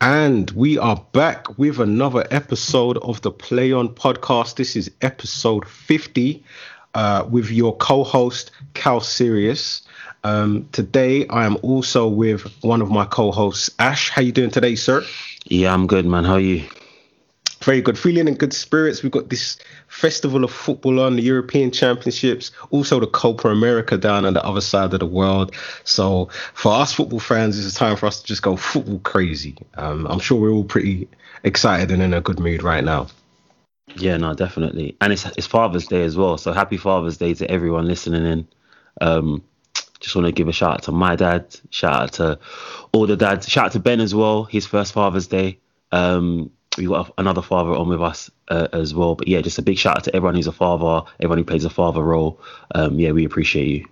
And we are back with another episode of the Play On podcast. This is episode 50 uh, with your co host, Cal Sirius. Um, today, I am also with one of my co hosts, Ash. How you doing today, sir? Yeah, I'm good, man. How are you? Very good. Feeling in good spirits. We've got this festival of football on, the European Championships, also the Copa America down on the other side of the world. So for us football fans, it's a time for us to just go football crazy. Um, I'm sure we're all pretty excited and in a good mood right now. Yeah, no, definitely. And it's it's Father's Day as well. So happy Father's Day to everyone listening in. Um, just want to give a shout out to my dad, shout out to all the dads, shout out to Ben as well, his first Father's Day. Um, we got another father on with us uh, as well. But yeah, just a big shout out to everyone who's a father, everyone who plays a father role. Um, yeah, we appreciate you.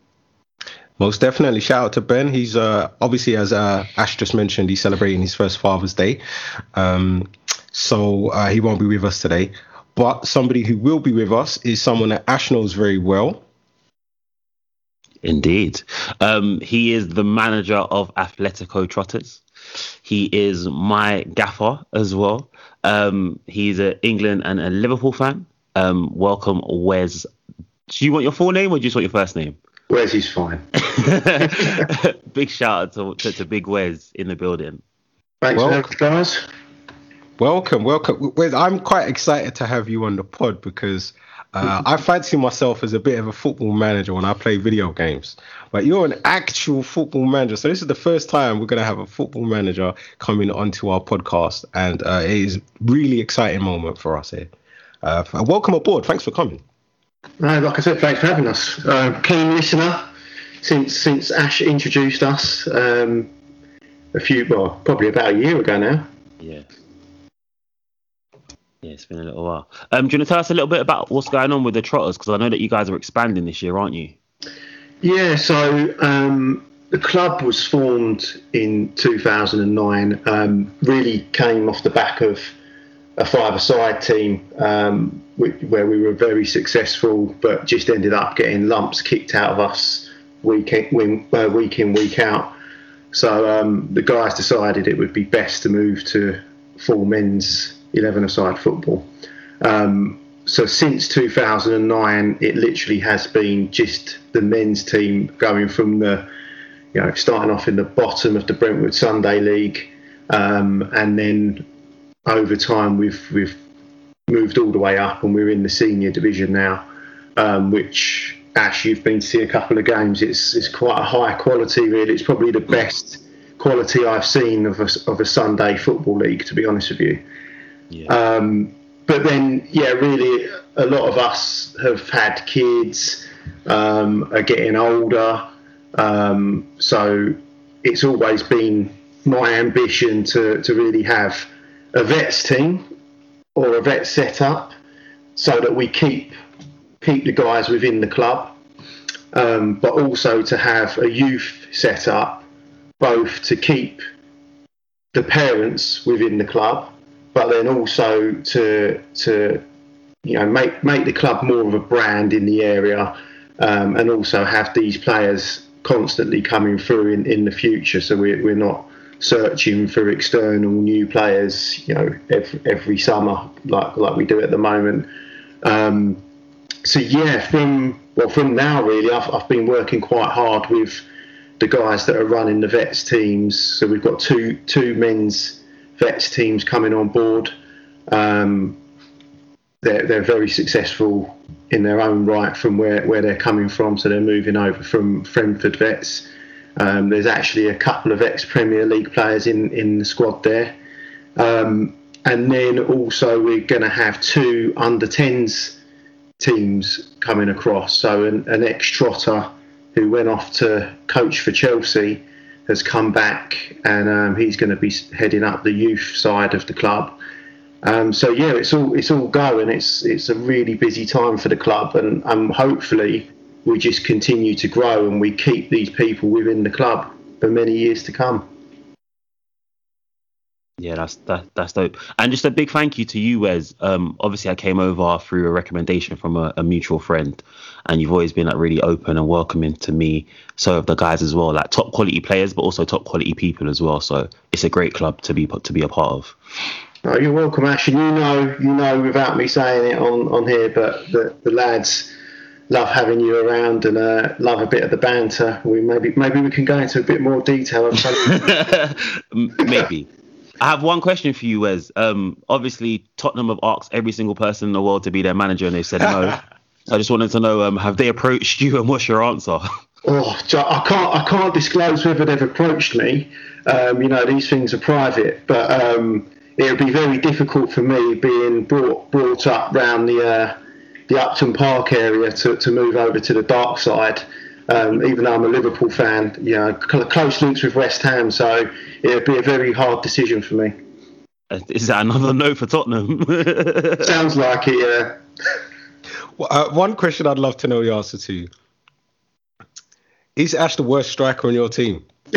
Most definitely. Shout out to Ben. He's uh, obviously, as uh, Ash just mentioned, he's celebrating his first Father's Day. Um, so uh, he won't be with us today. But somebody who will be with us is someone that Ash knows very well. Indeed. Um, he is the manager of Atletico Trotters. He is my gaffer as well. Um, he's an England and a Liverpool fan. Um, welcome, Wes. Do you want your full name or do you just want your first name? Wes is fine. Big shout out to, to, to Big Wes in the building. Thanks, welcome. guys. Welcome, welcome. Wes, I'm quite excited to have you on the pod because uh, I fancy myself as a bit of a football manager when I play video games, but you're an actual football manager. So this is the first time we're going to have a football manager coming onto our podcast, and uh, it is really exciting moment for us here. Uh, welcome aboard. Thanks for coming. No, like I said, thanks for having us. Uh, keen listener since since Ash introduced us um, a few, well, probably about a year ago now. Yeah. Yeah, it's been a little while. Um, do you want to tell us a little bit about what's going on with the Trotters? Because I know that you guys are expanding this year, aren't you? Yeah, so um, the club was formed in 2009. Um, really came off the back of a five-a-side team um, where we were very successful, but just ended up getting lumps kicked out of us week in, uh, week, in, week out. So um, the guys decided it would be best to move to full men's 11 aside football. Um, so since 2009, it literally has been just the men's team going from the, you know, starting off in the bottom of the Brentwood Sunday League, um, and then over time we've we've moved all the way up, and we're in the senior division now, um, which Ash, you've been to see a couple of games. It's it's quite a high quality, really. It's probably the best quality I've seen of a, of a Sunday football league, to be honest with you. Um, but then, yeah, really, a lot of us have had kids, um, are getting older. Um, so it's always been my ambition to, to really have a vets team or a vet set up so that we keep keep the guys within the club, um, but also to have a youth set up both to keep the parents within the club but then also to to you know make make the club more of a brand in the area, um, and also have these players constantly coming through in, in the future. So we're we're not searching for external new players, you know, every, every summer like like we do at the moment. Um, so yeah, from well from now really, I've I've been working quite hard with the guys that are running the vets teams. So we've got two two men's vets teams coming on board. Um, they're, they're very successful in their own right from where, where they're coming from. So they're moving over from Friendford Vets. Um, there's actually a couple of ex Premier League players in, in the squad there. Um, and then also we're going to have two under 10s teams coming across. So an, an ex Trotter who went off to coach for Chelsea has come back and um, he's going to be heading up the youth side of the club. Um, so yeah, it's all it's all going. It's it's a really busy time for the club, and um, hopefully we just continue to grow and we keep these people within the club for many years to come. Yeah, that's that, that's dope. And just a big thank you to you, Wes. Um, obviously, I came over through a recommendation from a, a, mutual friend, and you've always been like really open and welcoming to me. So have the guys as well, like top quality players, but also top quality people as well. So it's a great club to be to be a part of. Oh, you're welcome, Ash. And you know, you know, without me saying it on on here, but the the lads love having you around and uh, love a bit of the banter. We maybe maybe we can go into a bit more detail. maybe. I have one question for you, Wes. Um, obviously, Tottenham have asked every single person in the world to be their manager, and they said no. so I just wanted to know, um, have they approached you, and what's your answer? Oh, I can't. I can't disclose whether they've approached me. Um, you know, these things are private, but um, it would be very difficult for me being brought brought up round the uh, the Upton Park area to, to move over to the dark side. Um, even though I'm a Liverpool fan, you know, close links with West Ham, so it would be a very hard decision for me. Is that another no for Tottenham? Sounds like it, yeah. Well, uh, one question I'd love to know the answer to: Is Ash the worst striker on your team?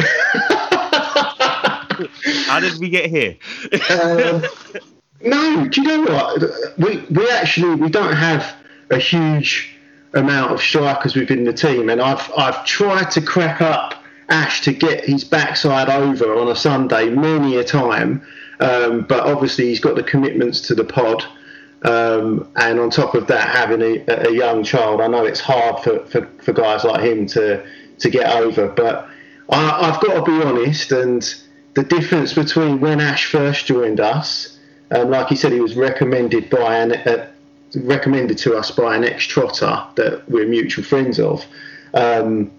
How did we get here? um, no, do you know what? We we actually we don't have a huge amount of strikers within the team, and I've I've tried to crack up Ash to get his backside over on a Sunday many a time, um, but obviously he's got the commitments to the pod. Um, and on top of that, having a, a, young child, I know it's hard for, for, for guys like him to, to get over. But I, have got to be honest, and the difference between when Ash first joined us, um, like he said, he was recommended by an, uh, recommended to us by an ex trotter that we're mutual friends of. Um,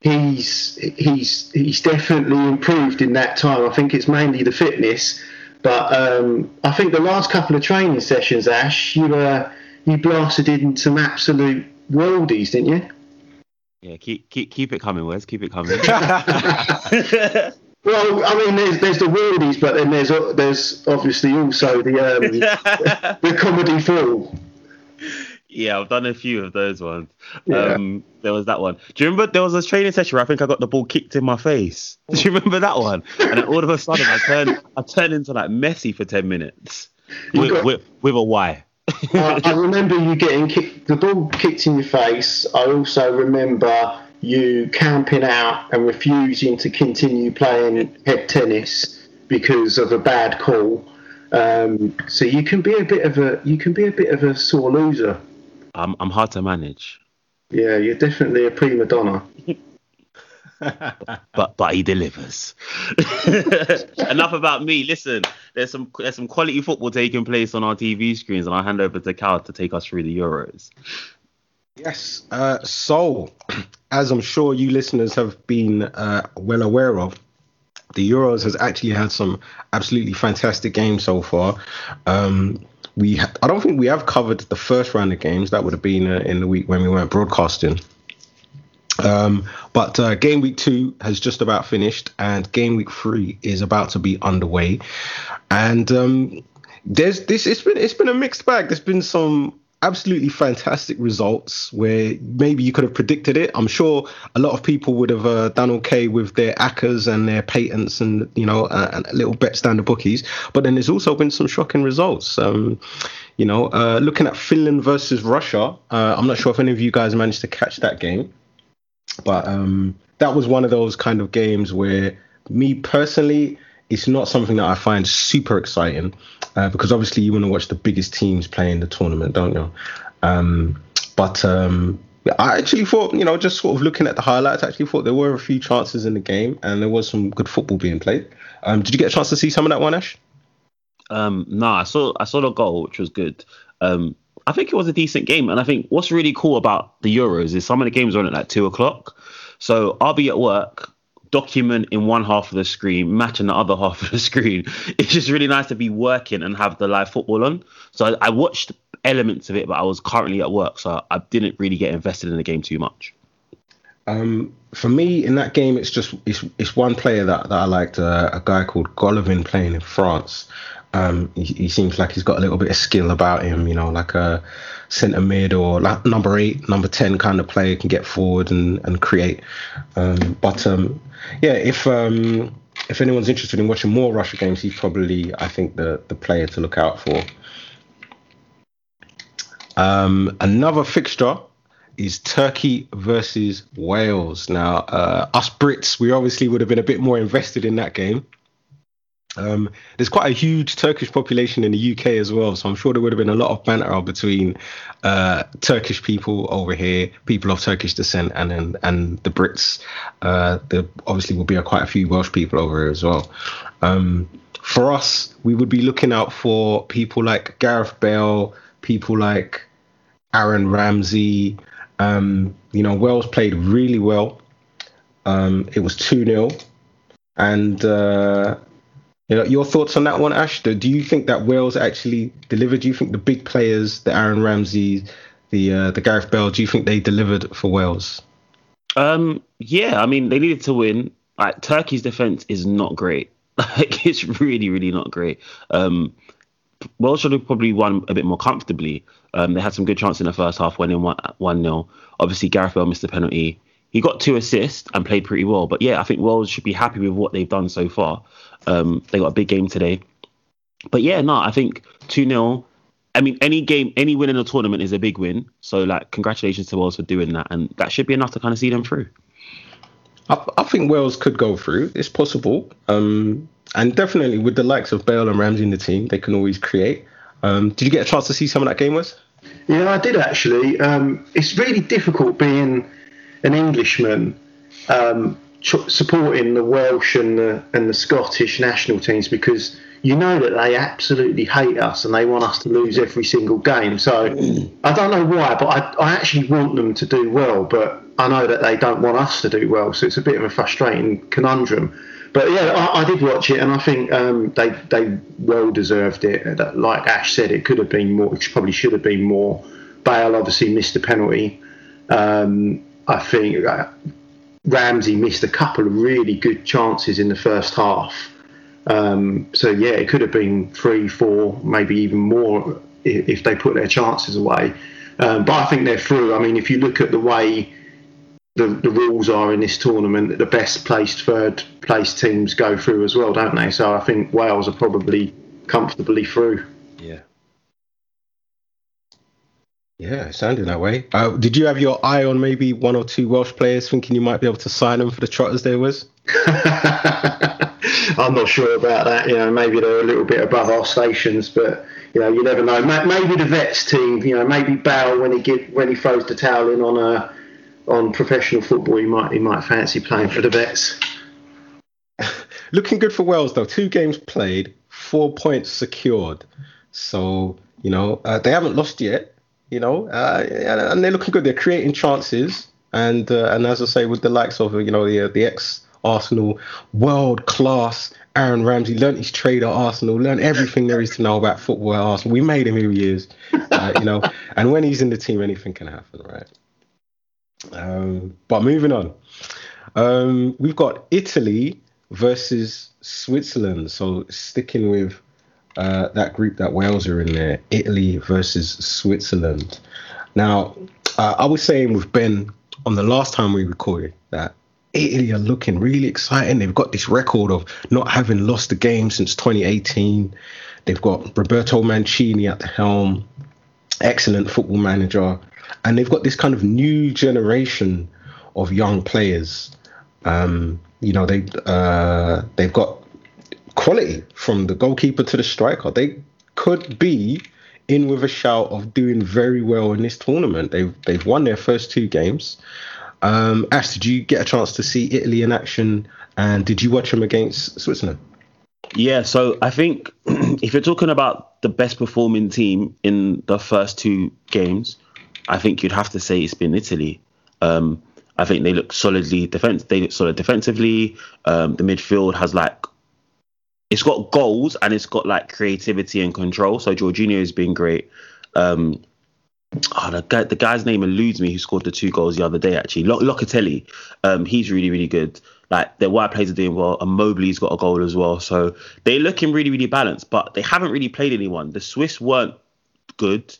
he's he's he's definitely improved in that time. I think it's mainly the fitness, but um, I think the last couple of training sessions, Ash, you uh, you blasted in some absolute worldies, didn't you? Yeah, keep keep keep it coming, Wes. Keep it coming. well, I mean, there's there's the worldies, but then there's there's obviously also the um, the comedy fall. Yeah, I've done a few of those ones. Yeah. Um, there was that one. Do you remember there was a training session where I think I got the ball kicked in my face? Do you remember that one? And all of a sudden I turned I turned into like Messi for ten minutes with, got, with, with, a Y. I, I remember you getting kicked, the ball kicked in your face. I also remember you camping out and refusing to continue playing head tennis because of a bad call. Um, so you can be a bit of a you can be a bit of a sore loser. I'm I'm hard to manage. Yeah, you're definitely a prima donna. but but he delivers. Enough about me. Listen, there's some there's some quality football taking place on our TV screens, and I'll hand over to Cal to take us through the Euros. Yes. Uh, so, as I'm sure you listeners have been uh, well aware of, the Euros has actually had some absolutely fantastic games so far. Um, we ha- I don't think we have covered the first round of games. That would have been uh, in the week when we weren't broadcasting. Um, but uh, game week two has just about finished, and game week three is about to be underway. And um, there's this. It's been it's been a mixed bag. There's been some absolutely fantastic results where maybe you could have predicted it. I'm sure a lot of people would have uh, done okay with their ACCAs and their patents and you know uh, and little down the bookies. But then there's also been some shocking results. Um, you know, uh, looking at Finland versus Russia, uh, I'm not sure if any of you guys managed to catch that game, but um, that was one of those kind of games where me personally it's not something that I find super exciting uh, because obviously you want to watch the biggest teams play in the tournament, don't you? Um, but um, I actually thought, you know, just sort of looking at the highlights, I actually thought there were a few chances in the game and there was some good football being played. Um, did you get a chance to see some of that one, Ash? Um, no, I saw I saw the goal, which was good. Um, I think it was a decent game, and I think what's really cool about the Euros is some of the games are on at like two o'clock. So I'll be at work, document in one half of the screen, match in the other half of the screen. It's just really nice to be working and have the live football on. So I, I watched elements of it, but I was currently at work, so I didn't really get invested in the game too much. Um, for me, in that game, it's just it's, it's one player that, that I liked, uh, a guy called Golovin playing in France. Um, he, he, seems like he's got a little bit of skill about him, you know, like a centre mid or like number eight, number ten kind of player can get forward and and create. Um, but um, yeah, if um, if anyone's interested in watching more Russia games, he's probably, I think, the the player to look out for. Um, another fixture is Turkey versus Wales. Now, uh, us Brits, we obviously would have been a bit more invested in that game. Um, there's quite a huge Turkish population in the UK as well, so I'm sure there would have been a lot of banter between uh, Turkish people over here, people of Turkish descent, and and, and the Brits. Uh, there obviously will be a, quite a few Welsh people over here as well. Um, for us, we would be looking out for people like Gareth Bale, people like Aaron Ramsey. Um, you know, Wales played really well. Um, it was 2 0. And, uh, you know, your thoughts on that one, Ashton? Do you think that Wales actually delivered? Do you think the big players, the Aaron Ramsey, the uh, the Gareth Bale, do you think they delivered for Wales? Um, yeah, I mean, they needed to win. Like, Turkey's defense is not great. Like, it's really, really not great. Um, Wales should have probably won a bit more comfortably. Um, they had some good chances in the first half, winning one one 0 Obviously, Gareth Bale missed the penalty. He got two assists and played pretty well. But yeah, I think Wales should be happy with what they've done so far. Um, they got a big game today. But yeah, no, I think two 0 I mean, any game, any win in a tournament is a big win. So, like, congratulations to Wales for doing that, and that should be enough to kind of see them through. I, I think Wales could go through. It's possible. Um, and definitely with the likes of Bale and Ramsey in the team, they can always create. Um, did you get a chance to see some of that game, Wes? Yeah, I did actually. Um, it's really difficult being an Englishman um, supporting the Welsh and the, and the Scottish national teams because you know that they absolutely hate us and they want us to lose every single game. So I don't know why, but I, I actually want them to do well, but I know that they don't want us to do well. So it's a bit of a frustrating conundrum but yeah, I, I, did watch it, and I think um, they they well deserved it. Like Ash said, it could have been more. It probably should have been more. Bale obviously missed a penalty. Um, I think uh, Ramsey missed a couple of really good chances in the first half. Um, so yeah, it could have been three, four, maybe even more if, if they put their chances away. Um, but I think they're through. I mean, if you look at the way the, the rules are in this tournament the best placed third place teams go through as well, don't they? So I think Wales are probably comfortably through. Yeah. Sounding that way. Uh, did you have your eye on maybe one or two Welsh players thinking you might be able to sign them for the Trotters there, Wes? I'm not sure about that. You know, maybe they're a little bit above our stations, but you know, you never know. Maybe the vets team. You know, maybe Bale when he get when he throws the towel in on a on professional football, he might he might fancy playing for the Vets. Looking good for Wales though. Two games played, four points secured. So you know uh, they haven't lost yet. You know, uh, and they're looking good. They're creating chances, and uh, and as I say, with the likes of you know the the ex Arsenal world class Aaron Ramsey learned his trade at Arsenal, learned everything there is to know about football at Arsenal. We made him who he is, uh, you know. And when he's in the team, anything can happen, right? Um, but moving on, um, we've got Italy versus Switzerland. So sticking with uh, that group that Wales are in there, Italy versus Switzerland. Now, uh, I was saying with Ben on the last time we recorded that Italy are looking really exciting. They've got this record of not having lost a game since 2018. They've got Roberto Mancini at the helm, excellent football manager and they've got this kind of new generation of young players. Um, you know, they uh, they've got quality from the goalkeeper to the striker. They could be in with a shout of doing very well in this tournament. They've they've won their first two games. Um, Ash, did you get a chance to see Italy in action? And did you watch them against Switzerland? Yeah, so I think if you're talking about the best performing team in the first two games, I think you'd have to say it's been Italy. Um, I think they look solidly defense. They look solid defensively. Um, the midfield has like it's got goals and it's got like creativity and control. So Jorginho has been great. Um, oh, the, guy, the guy's name eludes me who scored the two goals the other day actually. Locatelli. Um, he's really really good. Like their wide players are doing well, and Immobile's got a goal as well. So they're looking really really balanced, but they haven't really played anyone. The Swiss weren't good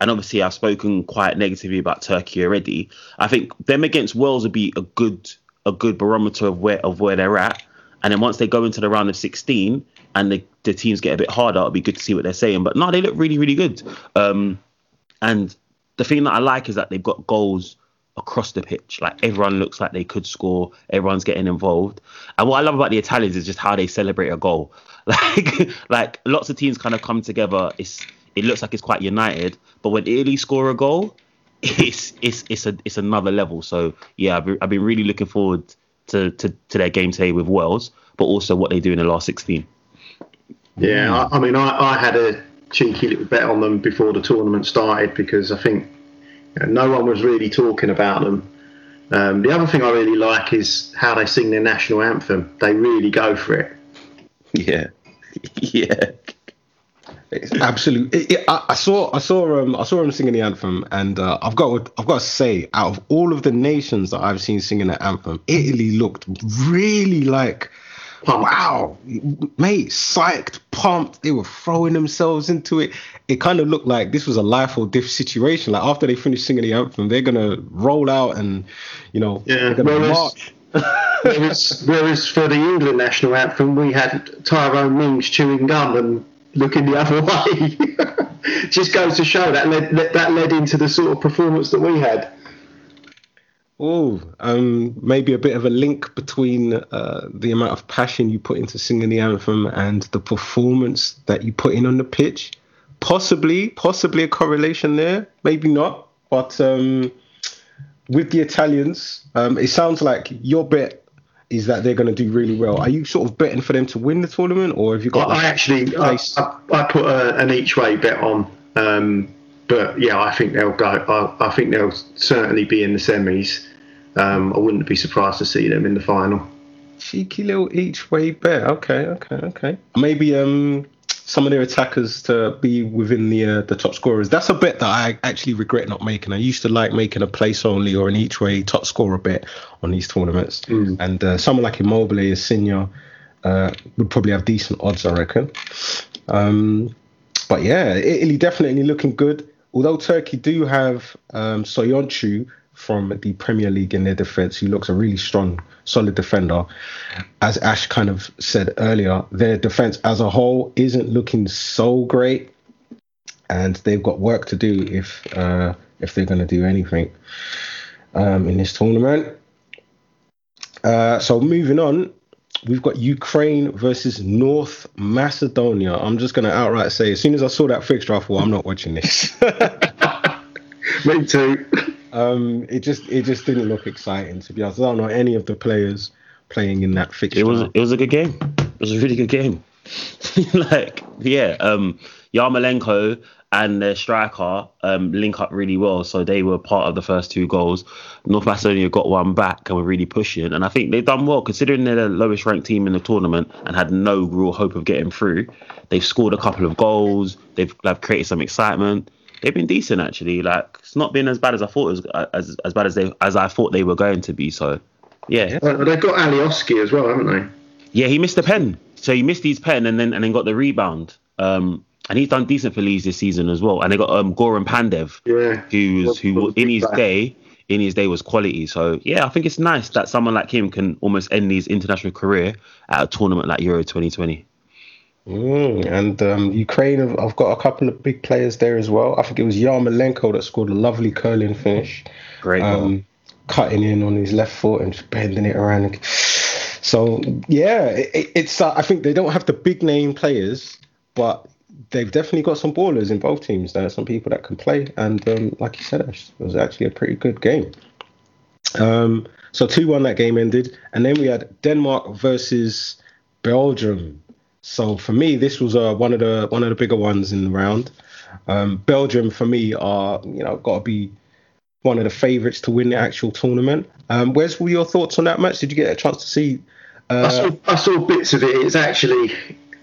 and obviously I've spoken quite negatively about Turkey already. I think them against Wales would be a good a good barometer of where of where they're at. And then once they go into the round of 16 and the, the teams get a bit harder, it'll be good to see what they're saying. But no, they look really, really good. Um, and the thing that I like is that they've got goals across the pitch. Like everyone looks like they could score. Everyone's getting involved. And what I love about the Italians is just how they celebrate a goal. Like like lots of teams kind of come together. It's it looks like it's quite united. But when Italy score a goal, it's it's it's a it's another level. So yeah, I've I've been really looking forward to, to to their game today with Wales, but also what they do in the last 16. Yeah, I, I mean, I, I had a cheeky little bet on them before the tournament started because I think you know, no one was really talking about them. Um, the other thing I really like is how they sing their national anthem. They really go for it. Yeah, yeah. It's absolute. It, it, I, I saw, I saw, um, I saw him singing the anthem, and uh, I've got, I've got to say, out of all of the nations that I've seen singing the anthem, Italy looked really like, wow, mate, psyched, pumped. They were throwing themselves into it. It kind of looked like this was a life or death situation. Like after they finished singing the anthem, they're gonna roll out and, you know, Yeah, they're gonna march. whereas, whereas for the England national anthem, we had Tyrone Mings chewing gum and looking the other way. Just goes to show that led, that led into the sort of performance that we had. Oh, um, maybe a bit of a link between uh, the amount of passion you put into singing the anthem and the performance that you put in on the pitch. Possibly, possibly a correlation there. Maybe not. But um, with the Italians, um, it sounds like your bet is that they're going to do really well. Are you sort of betting for them to win the tournament, or have you got? I actually I. I, I put a, an each way bet on, um, but yeah, I think they'll go. I, I think they'll certainly be in the semis. Um, I wouldn't be surprised to see them in the final. cheeky little each way bet. Okay, okay, okay. Maybe um some of their attackers to be within the uh, the top scorers. That's a bet that I actually regret not making. I used to like making a place only or an each way top scorer bet on these tournaments. And uh, someone like Immobile, Insigne, uh, would probably have decent odds, I reckon. Um, but yeah, Italy definitely looking good. Although Turkey do have um, Soyuncu from the Premier League in their defence, He looks a really strong, solid defender. As Ash kind of said earlier, their defence as a whole isn't looking so great, and they've got work to do if uh, if they're going to do anything um, in this tournament. Uh, so moving on, we've got Ukraine versus North Macedonia. I'm just going to outright say, as soon as I saw that fixture, I thought I'm not watching this. Me too. Um, it just it just didn't look exciting to be honest. I don't know any of the players playing in that fixture. It was it was a good game. It was a really good game. like yeah, um, Yarmolenko and their striker um, link up really well, so they were part of the first two goals. North Macedonia got one back and were really pushing, and I think they've done well considering they're the lowest ranked team in the tournament and had no real hope of getting through. They've scored a couple of goals. They've like, created some excitement. They've been decent actually. Like it's not been as bad as I thought it was as as bad as they as I thought they were going to be. So yeah, Well, they've got Alioski as well, haven't they? yeah, he missed the pen. So he missed his pen and then and then got the rebound. Um, and he's done decent for Leeds this season as well. And they got um Goran Pandev, Yeah. who's Was- who in his day in his day was quality. So yeah, I think it's nice that someone like him can almost end his international career at a tournament like Euro 2020. Mm, and um, Ukraine, have, I've got a couple of big players there as well. I think it was Yarmolenko that scored a lovely curling finish, Great. um, cutting in on his left foot and just bending it around. So yeah, it, it's. Uh, I think they don't have the big name players, but they've definitely got some ballers in both teams. There are some people that can play, and um, like you said, it was actually a pretty good game. Um, so two one that game ended, and then we had Denmark versus Belgium. So for me, this was uh, one of the one of the bigger ones in the round. Um, Belgium for me are you know got to be one of the favourites to win the actual tournament. Um, where's were your thoughts on that match? Did you get a chance to see? I Uh, saw I saw bits of it. It's actually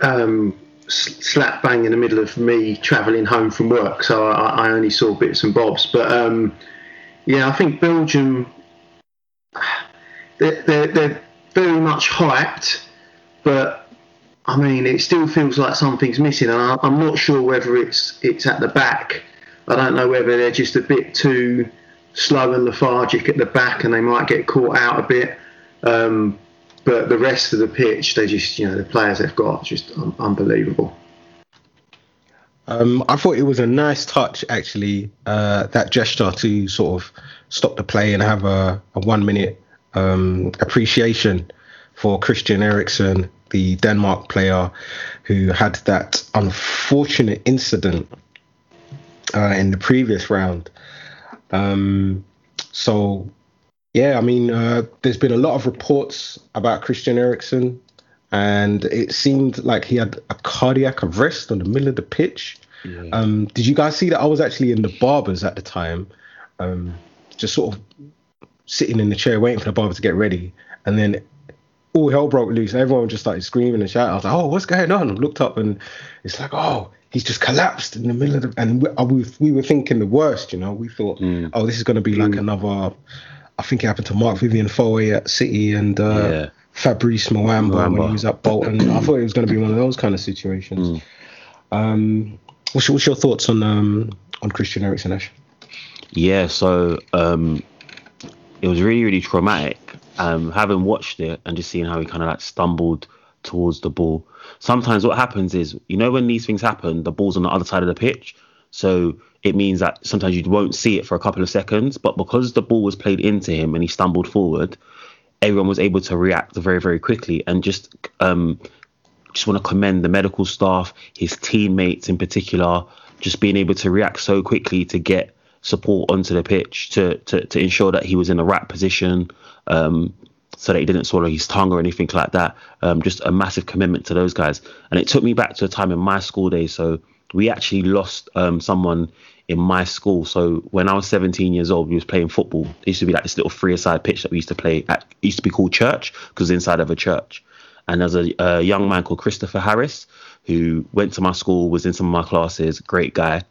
um, slap bang in the middle of me travelling home from work, so I, I only saw bits and bobs. But um, yeah, I think Belgium they're, they're, they're very much hyped, but I mean it still feels like something's missing, and I, I'm not sure whether it's it's at the back. I don't know whether they're just a bit too slow and lethargic at the back, and they might get caught out a bit. Um, but the rest of the pitch, they just, you know, the players they've got, just un- unbelievable. Um, I thought it was a nice touch, actually, uh, that gesture to sort of stop the play and have a, a one minute um, appreciation for Christian Eriksen, the Denmark player who had that unfortunate incident uh, in the previous round. Um, so, yeah, I mean, uh, there's been a lot of reports about Christian Eriksen, and it seemed like he had a cardiac arrest on the middle of the pitch. Yeah. Um, did you guys see that? I was actually in the barbers at the time, um, just sort of sitting in the chair waiting for the barber to get ready, and then all hell broke loose, everyone just started screaming and shouting. I was like, "Oh, what's going on?" I looked up, and it's like, "Oh, he's just collapsed in the middle of the." And we, uh, we, we were thinking the worst, you know. We thought, mm. "Oh, this is going to be like mm. another." I think it happened to Marc-Vivien Foé at City and uh, yeah. Fabrice Muamba, Muamba, when he was at Bolton. I thought it was going to be one of those kind of situations. Mm. Um, what's, what's, your thoughts on um, on Christian Eriksen, Ash? Yeah, so um, it was really, really traumatic. Um, having watched it and just seeing how he kind of like stumbled towards the ball. Sometimes what happens is, you know, when these things happen, the ball's on the other side of the pitch. So it means that sometimes you won't see it for a couple of seconds. But because the ball was played into him and he stumbled forward, everyone was able to react very, very quickly. And just um, just want to commend the medical staff, his teammates in particular, just being able to react so quickly to get support onto the pitch to to, to ensure that he was in the right position, um, so that he didn't swallow his tongue or anything like that. Um, just a massive commitment to those guys. And it took me back to a time in my school days. So we actually lost um, someone in my school. So when I was 17 years old, we was playing football. It used to be like this little free-a-side pitch that we used to play at. It used to be called church because inside of a church. And there's a, a young man called Christopher Harris who went to my school, was in some of my classes, great guy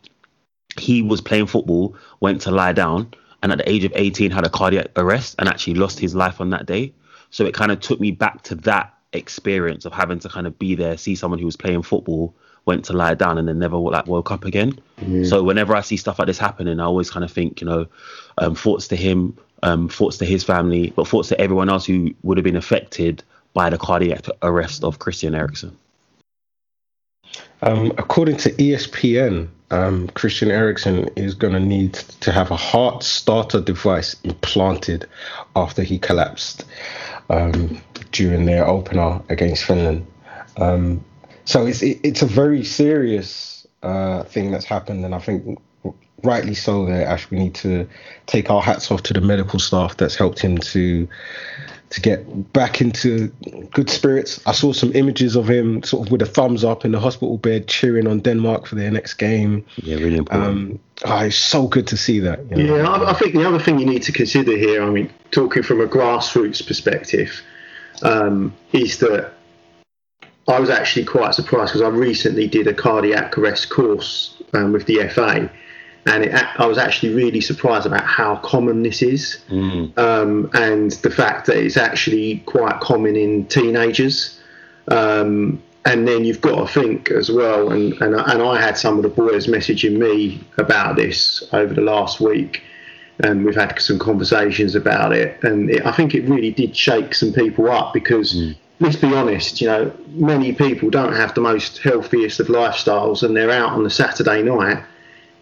he was playing football, went to lie down, and at the age of 18 had a cardiac arrest and actually lost his life on that day. So it kind of took me back to that experience of having to kind of be there, see someone who was playing football, went to lie down, and then never like woke up again. Mm. So whenever I see stuff like this happening, I always kind of think, you know, um, thoughts to him, um, thoughts to his family, but thoughts to everyone else who would have been affected by the cardiac arrest of Christian Eriksen. Um, according to ESPN, um, Christian Eriksen is going to need to have a heart starter device implanted after he collapsed um, during their opener against Finland. Um, so it's it, it's a very serious uh, thing that's happened, and I think rightly so. There, Ash, we need to take our hats off to the medical staff that's helped him to to get back into good spirits. I saw some images of him sort of with a thumbs up in the hospital bed cheering on Denmark for their next game. Yeah, really important. Um, oh, it's so good to see that. You know? Yeah, I, I, think the other thing you need to consider here, I mean, talking from a grassroots perspective, um, is that I was actually quite surprised because I recently did a cardiac arrest course um, with the FA and it, I was actually really surprised about how common this is, mm. um, and the fact that it's actually quite common in teenagers. Um, and then you've got to think as well, and, and and I had some of the boys messaging me about this over the last week, and we've had some conversations about it, and it, I think it really did shake some people up because. Mm let's be honest, you know, many people don't have the most healthiest of lifestyles and they're out on the Saturday night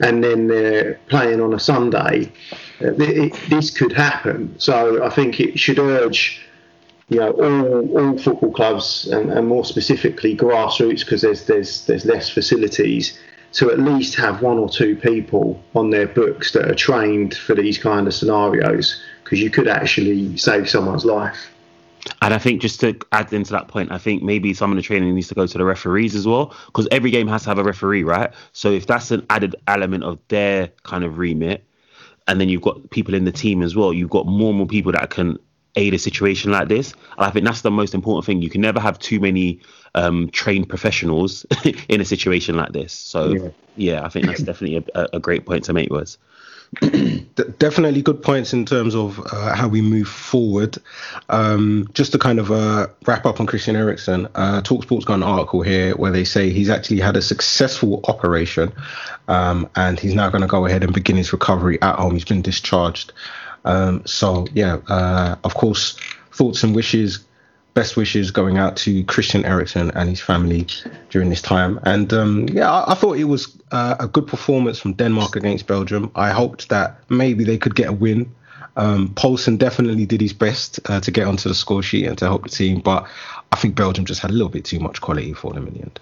and then they're playing on a Sunday, uh, this could happen. So I think it should urge, you know, all, all football clubs and, and more specifically grassroots because there's there's there's less facilities to at least have one or two people on their books that are trained for these kind of scenarios because you could actually save someone's life. And I think just to add into that point, I think maybe some of the training needs to go to the referees as well, because every game has to have a referee, right? So if that's an added element of their kind of remit, and then you've got people in the team as well, you've got more and more people that can aid a situation like this. And I think that's the most important thing. You can never have too many um, trained professionals in a situation like this. So yeah, yeah I think that's definitely a, a great point to make, Wes. definitely good points in terms of uh, how we move forward. Um, just to kind of uh, wrap up on Christian Eriksen, uh, Talksport's got an article here where they say he's actually had a successful operation um, and he's now going to go ahead and begin his recovery at home. He's been discharged. Um, so, yeah, uh, of course, thoughts and wishes best wishes going out to Christian Eriksen and his family during this time. And um, yeah, I, I, thought it was uh, a good performance from Denmark against Belgium. I hoped that maybe they could get a win. Um, Poulsen definitely did his best uh, to get onto the score sheet and to help the team, but I think Belgium just had a little bit too much quality for them in the end.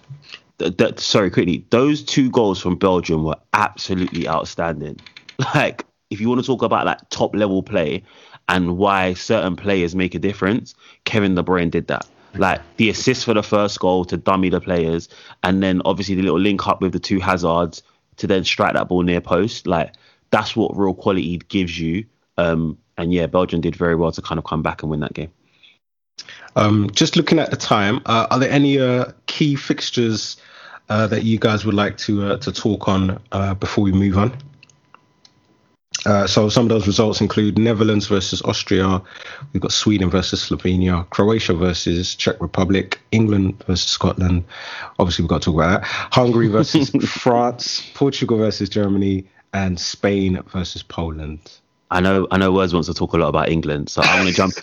Th- th- sorry, quickly, those two goals from Belgium were absolutely outstanding. Like, if you want to talk about like top level play, and why certain players make a difference, Kevin De Bruyne did that. Like the assist for the first goal to dummy the players, and then obviously the little link up with the two Hazards to then strike that ball near post. Like that's what real quality gives you. Um, and yeah, Belgium did very well to kind of come back and win that game. Um, just looking at the time, uh, are there any uh, key fixtures uh, that you guys would like to uh, to talk on uh, before we move on? Uh, so some of those results include Netherlands versus Austria, we've got Sweden versus Slovenia, Croatia versus Czech Republic, England versus Scotland. Obviously, we've got to talk about that. Hungary versus France, Portugal versus Germany, and Spain versus Poland. I know, I know. Wes wants to talk a lot about England, so I'm going to jump.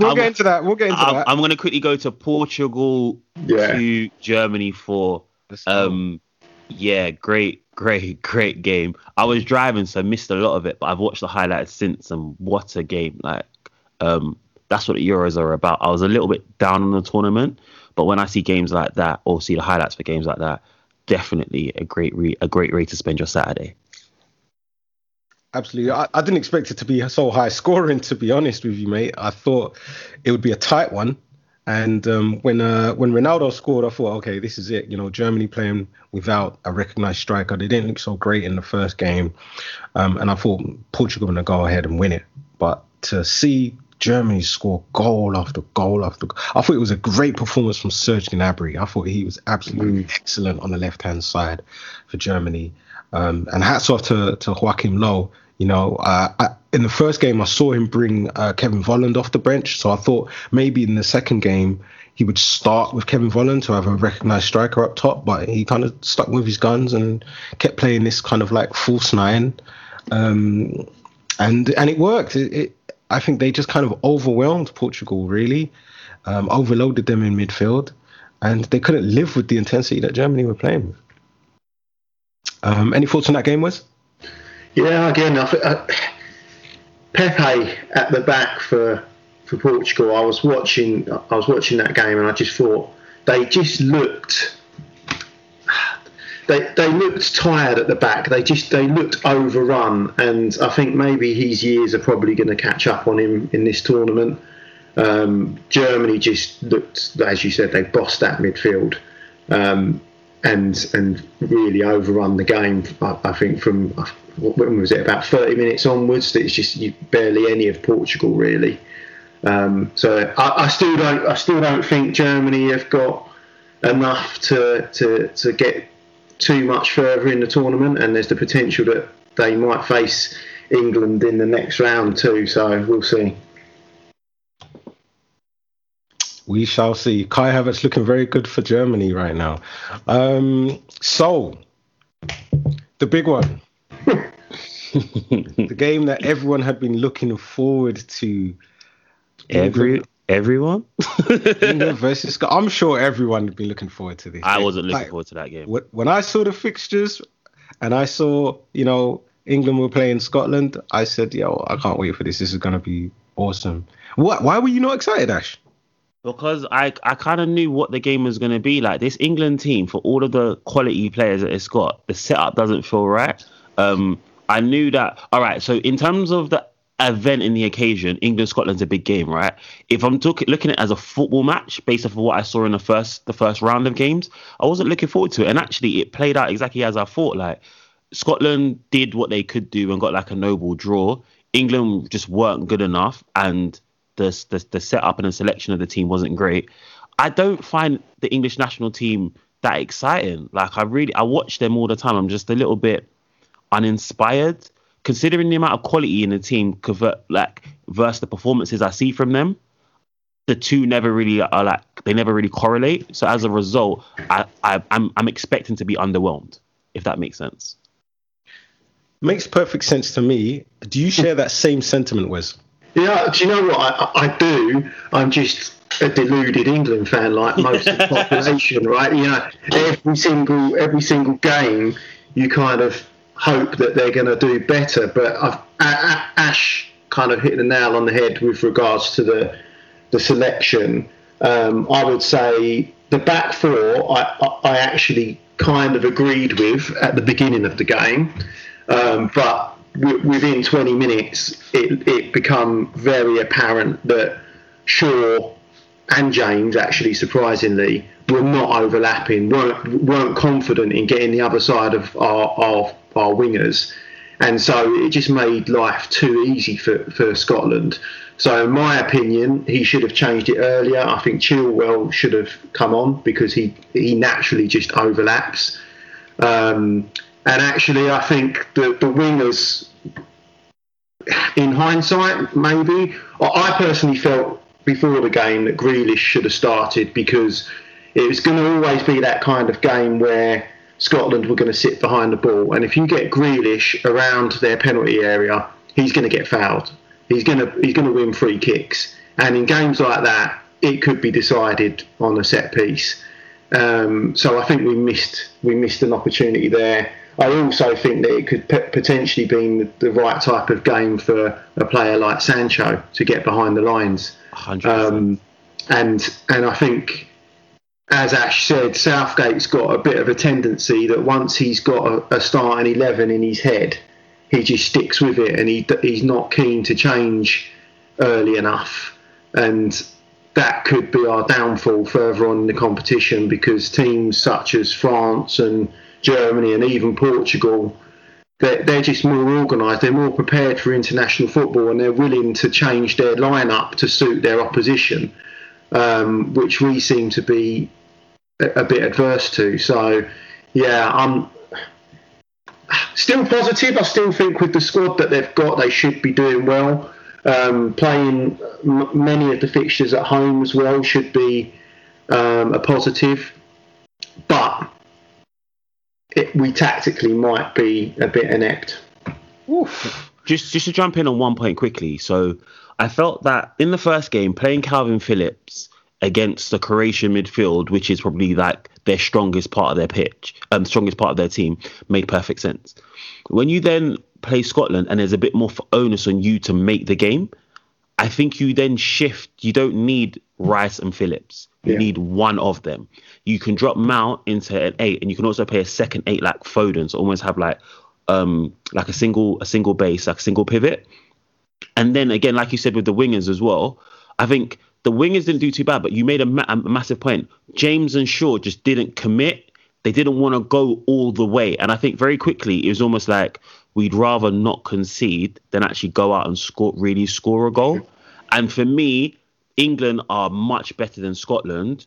we'll I'm, get into that. We'll get into I'm, that. I'm going to quickly go to Portugal yeah. to Germany for. Um, yeah, great great, great game. I was driving, so I missed a lot of it, but I've watched the highlights since, and what a game! Like, um, that's what the Euros are about. I was a little bit down on the tournament, but when I see games like that, or see the highlights for games like that, definitely a great re- a great way to spend your Saturday. Absolutely, I, I didn't expect it to be so high scoring. To be honest with you, mate, I thought it would be a tight one. And um, when uh, when Ronaldo scored, I thought, okay, this is it. You know, Germany playing without a recognised striker. They didn't look so great in the first game, um, and I thought Portugal were going to go ahead and win it. But to see Germany score goal after goal after goal, I thought it was a great performance from Serge Gnabry. I thought he was absolutely mm. excellent on the left hand side for Germany. Um, and hats off to to Joachim Low you know, uh, I, in the first game, I saw him bring uh, Kevin Volland off the bench. So I thought maybe in the second game, he would start with Kevin Volland to have a recognized striker up top. But he kind of stuck with his guns and kept playing this kind of like false nine. Um, and and it worked. It, it, I think they just kind of overwhelmed Portugal, really, um, overloaded them in midfield. And they couldn't live with the intensity that Germany were playing with. Um, any thoughts on that game, Wes? Yeah, again, I, uh, Pepe at the back for for Portugal. I was watching, I was watching that game, and I just thought they just looked. They, they looked tired at the back. They just they looked overrun, and I think maybe his years are probably going to catch up on him in this tournament. Um, Germany just looked, as you said, they bossed that midfield. Um, and and really overrun the game. I, I think from when was it about 30 minutes onwards it's just you, barely any of Portugal really. Um, so I, I, still don't I still don't think Germany have got enough to, to to get too much further in the tournament, and there's the potential that they might face England in the next round too. So we'll see. We shall see. Kai Havertz looking very good for Germany right now. Um, so, the big one. the game that everyone had been looking forward to. Every everyone? England versus Scotland. I'm sure everyone had been looking forward to this. I wasn't looking like, forward to that game. When I saw the fixtures and I saw, you know, England were playing Scotland, I said, yo, I can't wait for this. This is going to be awesome. What? Why were you not excited, Ash? Because I I kind of knew what the game was going to be like. This England team, for all of the quality players that it's got, the setup doesn't feel right. Um, I knew that. All right, so in terms of the event in the occasion, England Scotland's a big game, right? If I'm looking at it as a football match based off of what I saw in the first the first round of games, I wasn't looking forward to it, and actually it played out exactly as I thought. Like Scotland did what they could do and got like a noble draw. England just weren't good enough, and the, the the setup and the selection of the team wasn't great. I don't find the English national team that exciting. Like I really, I watch them all the time. I'm just a little bit uninspired, considering the amount of quality in the team, convert, like versus the performances I see from them. The two never really are like they never really correlate. So as a result, I, I I'm I'm expecting to be underwhelmed, if that makes sense. Makes perfect sense to me. Do you share that same sentiment, Wes? Yeah, do you know what I, I do? I'm just a deluded England fan like most of the population, right? You know, every single every single game, you kind of hope that they're going to do better. But I've, Ash kind of hit the nail on the head with regards to the the selection. Um, I would say the back four, I, I actually kind of agreed with at the beginning of the game, um, but w- within 20 minutes, it, it become very apparent that Shaw and James, actually surprisingly, were not overlapping, weren't weren't confident in getting the other side of our our, our wingers, and so it just made life too easy for, for Scotland. So, in my opinion, he should have changed it earlier. I think Chilwell should have come on because he, he naturally just overlaps. Um, and actually, I think the, the wingers, in hindsight, maybe, I personally felt before the game that Grealish should have started because it was going to always be that kind of game where Scotland were going to sit behind the ball. And if you get Grealish around their penalty area, he's going to get fouled he's going to he's going to win free kicks. And in games like that, it could be decided on a set piece. Um, so I think we missed we missed an opportunity there. I also think that it could potentially be the right type of game for a player like Sancho to get behind the lines. Um, and and I think, as Ash said, Southgate's got a bit of a tendency that once he's got a, a starting eleven in his head, he just sticks with it and he he's not keen to change early enough and that could be our downfall further on in the competition because teams such as France and Germany and even Portugal they're, they're just more organised they're more prepared for international football and they're willing to change their lineup to suit their opposition um, which we seem to be a, a bit adverse to so yeah I'm still positive. I still think with the squad that they've got, they should be doing well. Um, playing m- many of the fixtures at home as well should be um, a positive, but it, we tactically might be a bit inept. Oof. Just just to jump in on one point quickly. So I felt that in the first game, playing Calvin Phillips against the Croatian midfield, which is probably like their strongest part of their pitch, um, strongest part of their team, made perfect sense. When you then play Scotland and there's a bit more onus on you to make the game, I think you then shift. You don't need Rice and Phillips. You yeah. need one of them. You can drop Mount into an eight, and you can also play a second eight like Foden, so almost have like um like a single a single base, like a single pivot. And then again, like you said with the wingers as well, I think the wingers didn't do too bad, but you made a, ma- a massive point. James and Shaw just didn't commit. They didn't want to go all the way. And I think very quickly it was almost like we'd rather not concede than actually go out and score really score a goal. And for me, England are much better than Scotland.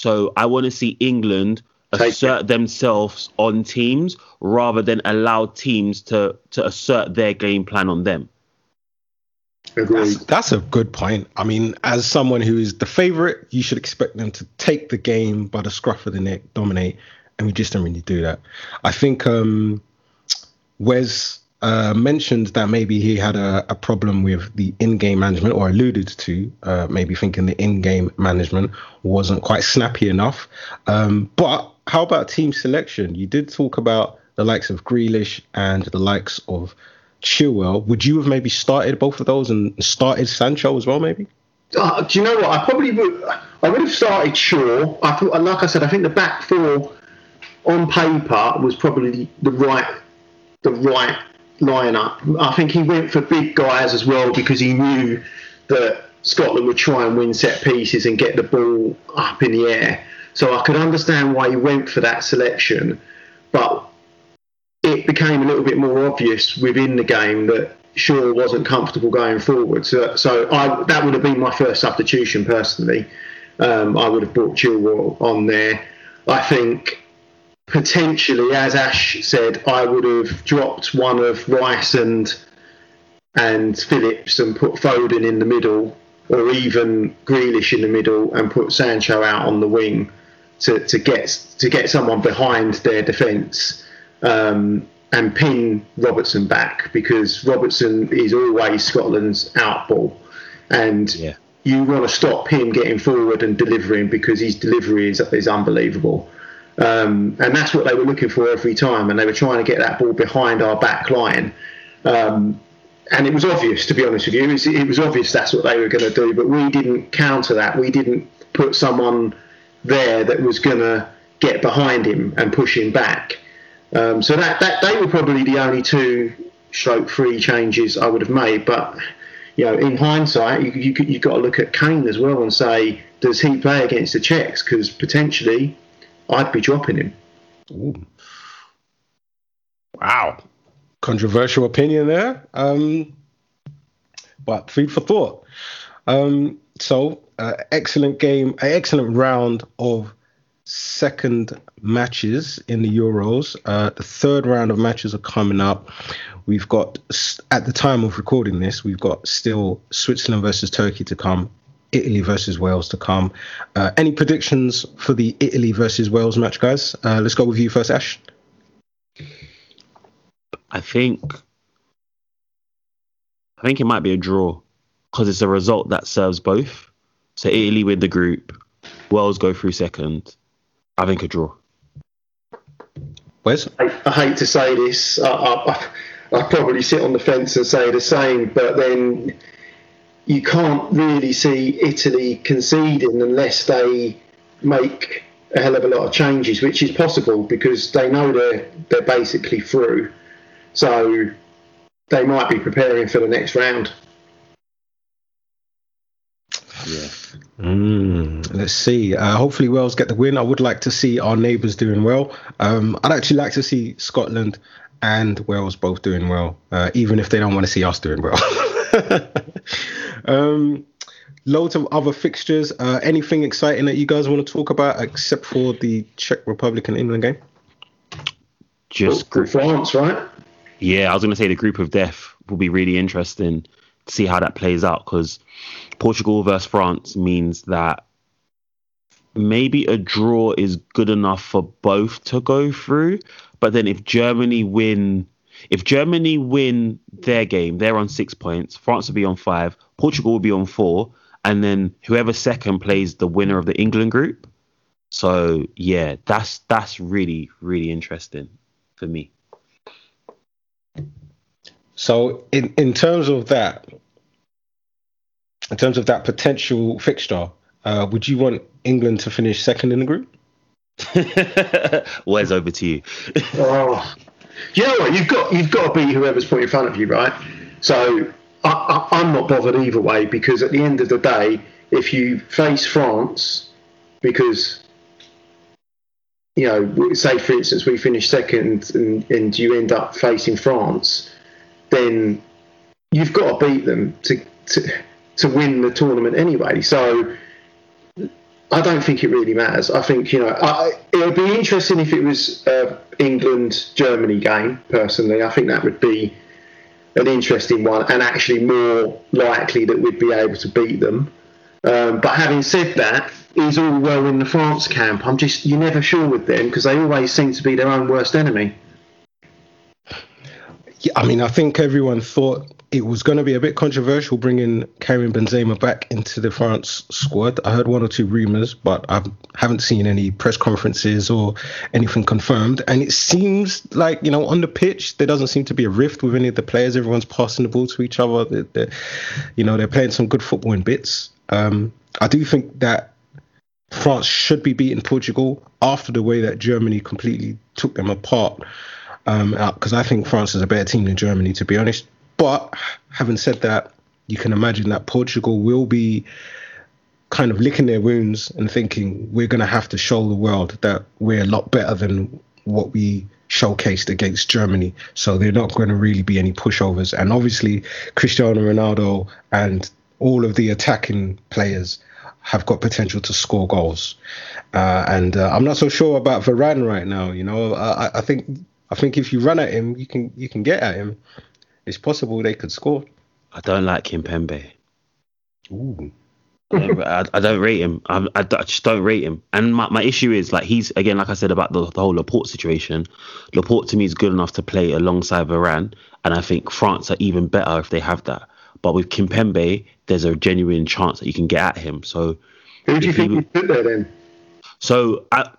So I want to see England assert themselves on teams rather than allow teams to to assert their game plan on them. That's, that's, a good point. I mean, as someone who is the favorite, you should expect them to take the game by the scruff of the neck, dominate, and we just don't really do that. I think um, Wes uh, mentioned that maybe he had a, a, problem with the in-game management, or alluded to uh, maybe thinking the in-game management wasn't quite snappy enough. Um, but how about team selection? You did talk about the likes of Grealish and the likes of Chilwell, would you have maybe started both of those and started Sancho as well, maybe? Uh, do you know what? I probably would. I would have started Shaw. I thought, like I said, I think the back four on paper was probably the right, the right lineup. I think he went for big guys as well because he knew that Scotland would try and win set pieces and get the ball up in the air. So I could understand why he went for that selection. But it became a little bit more obvious within the game that Shaw wasn't comfortable going forward. So, so I, that would have been my first substitution personally. Um, I would have brought Chilwell on there. I think potentially, as Ash said, I would have dropped one of Rice and and Phillips and put Foden in the middle, or even Grealish in the middle, and put Sancho out on the wing to, to get to get someone behind their defence um, and pin Robertson back because Robertson is always Scotland's outball. And yeah. you want to stop him getting forward and delivering because his delivery is, is unbelievable. Um, and that's what they were looking for every time. And they were trying to get that ball behind our back line. Um, and it was obvious, to be honest with you, it was, it was obvious that's what they were going to do. But we didn't counter that. We didn't put someone there that was going to get behind him and push him back. Um, so that, that they were probably the only two stroke three changes I would have made. But you know, in hindsight, you, you you've got to look at Kane as well and say, does he play against the Czechs? Because potentially, I'd be dropping him. Ooh. Wow, controversial opinion there. Um, but food for thought. Um, so, uh, excellent game, excellent round of second matches in the Euros. Uh, the third round of matches are coming up. We've got, at the time of recording this, we've got still Switzerland versus Turkey to come, Italy versus Wales to come. Uh, any predictions for the Italy versus Wales match, guys? Uh, let's go with you first, Ash. I think, I think it might be a draw because it's a result that serves both. So Italy win the group, Wales go through second, I think a draw. Wes? I, I hate to say this. I, I, I probably sit on the fence and say the same, but then you can't really see Italy conceding unless they make a hell of a lot of changes, which is possible because they know they're they're basically through. So they might be preparing for the next round. Yeah. Mm, let's see. Uh, hopefully, Wales get the win. I would like to see our neighbours doing well. Um, I'd actually like to see Scotland and Wales both doing well, uh, even if they don't want to see us doing well. um, loads of other fixtures. Uh, anything exciting that you guys want to talk about except for the Czech Republic and England game? Just group France, right? Yeah, I was going to say the group of death will be really interesting to see how that plays out because Portugal versus France means that maybe a draw is good enough for both to go through. But then if Germany win, if Germany win their game, they're on six points. France will be on five. Portugal will be on four, and then whoever second plays the winner of the England group. So yeah, that's that's really really interesting for me. So in in terms of that, in terms of that potential fixture, uh, would you want England to finish second in the group? Wes over to you? oh, you know what? You've got you've got to beat whoever's put in front of you, right? So I, am not bothered either way because at the end of the day, if you face France, because you know, say for instance we finish second and, and you end up facing France, then you've got to beat them to to to win the tournament anyway. So I don't think it really matters. I think you know I, it would be interesting if it was England Germany game. Personally, I think that would be an interesting one and actually more likely that we'd be able to beat them. Um, but having said that, is all well in the France camp. I'm just you're never sure with them because they always seem to be their own worst enemy. Yeah, I mean, I think everyone thought it was going to be a bit controversial bringing Karim Benzema back into the France squad. I heard one or two rumors, but I haven't seen any press conferences or anything confirmed. And it seems like, you know, on the pitch, there doesn't seem to be a rift with any of the players. Everyone's passing the ball to each other. They're, they're, you know, they're playing some good football in bits. Um, I do think that France should be beating Portugal after the way that Germany completely took them apart. Because um, I think France is a better team than Germany, to be honest. But having said that, you can imagine that Portugal will be kind of licking their wounds and thinking we're going to have to show the world that we're a lot better than what we showcased against Germany. So they're not going to really be any pushovers. And obviously, Cristiano Ronaldo and all of the attacking players have got potential to score goals. Uh, and uh, I'm not so sure about Varane right now. You know, I, I think I think if you run at him, you can you can get at him it's possible they could score. I don't like Kimpembe. Ooh. I don't, I, I don't rate him. I, I, I, just don't rate him. And my, my issue is like he's again, like I said about the, the whole Laporte situation. Laporte to me is good enough to play alongside Varane, and I think France are even better if they have that. But with Kimpembe, there's a genuine chance that you can get at him. So Who do you think he- you put there then? So I,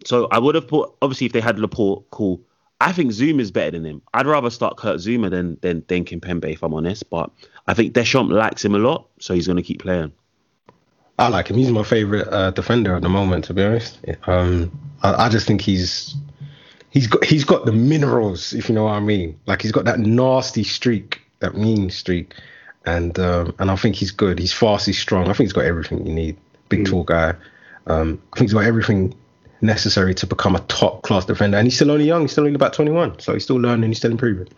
so I would have put obviously if they had Laporte, cool. I think Zouma is better than him. I'd rather start Kurt Zouma than than than Kimpembe if I'm honest. But I think Deschamps likes him a lot, so he's going to keep playing. I like him. He's my favorite uh, defender at the moment, to be honest. Um, I, I just think he's he's got he's got the minerals, if you know what I mean. Like he's got that nasty streak, that mean streak, and um, and I think he's good. He's fast. He's strong. I think he's got everything you need. Big tall guy. Um, I think he's got everything necessary to become a top class defender. And he's still only young. He's still only about 21, so he's still learning. He's still improving.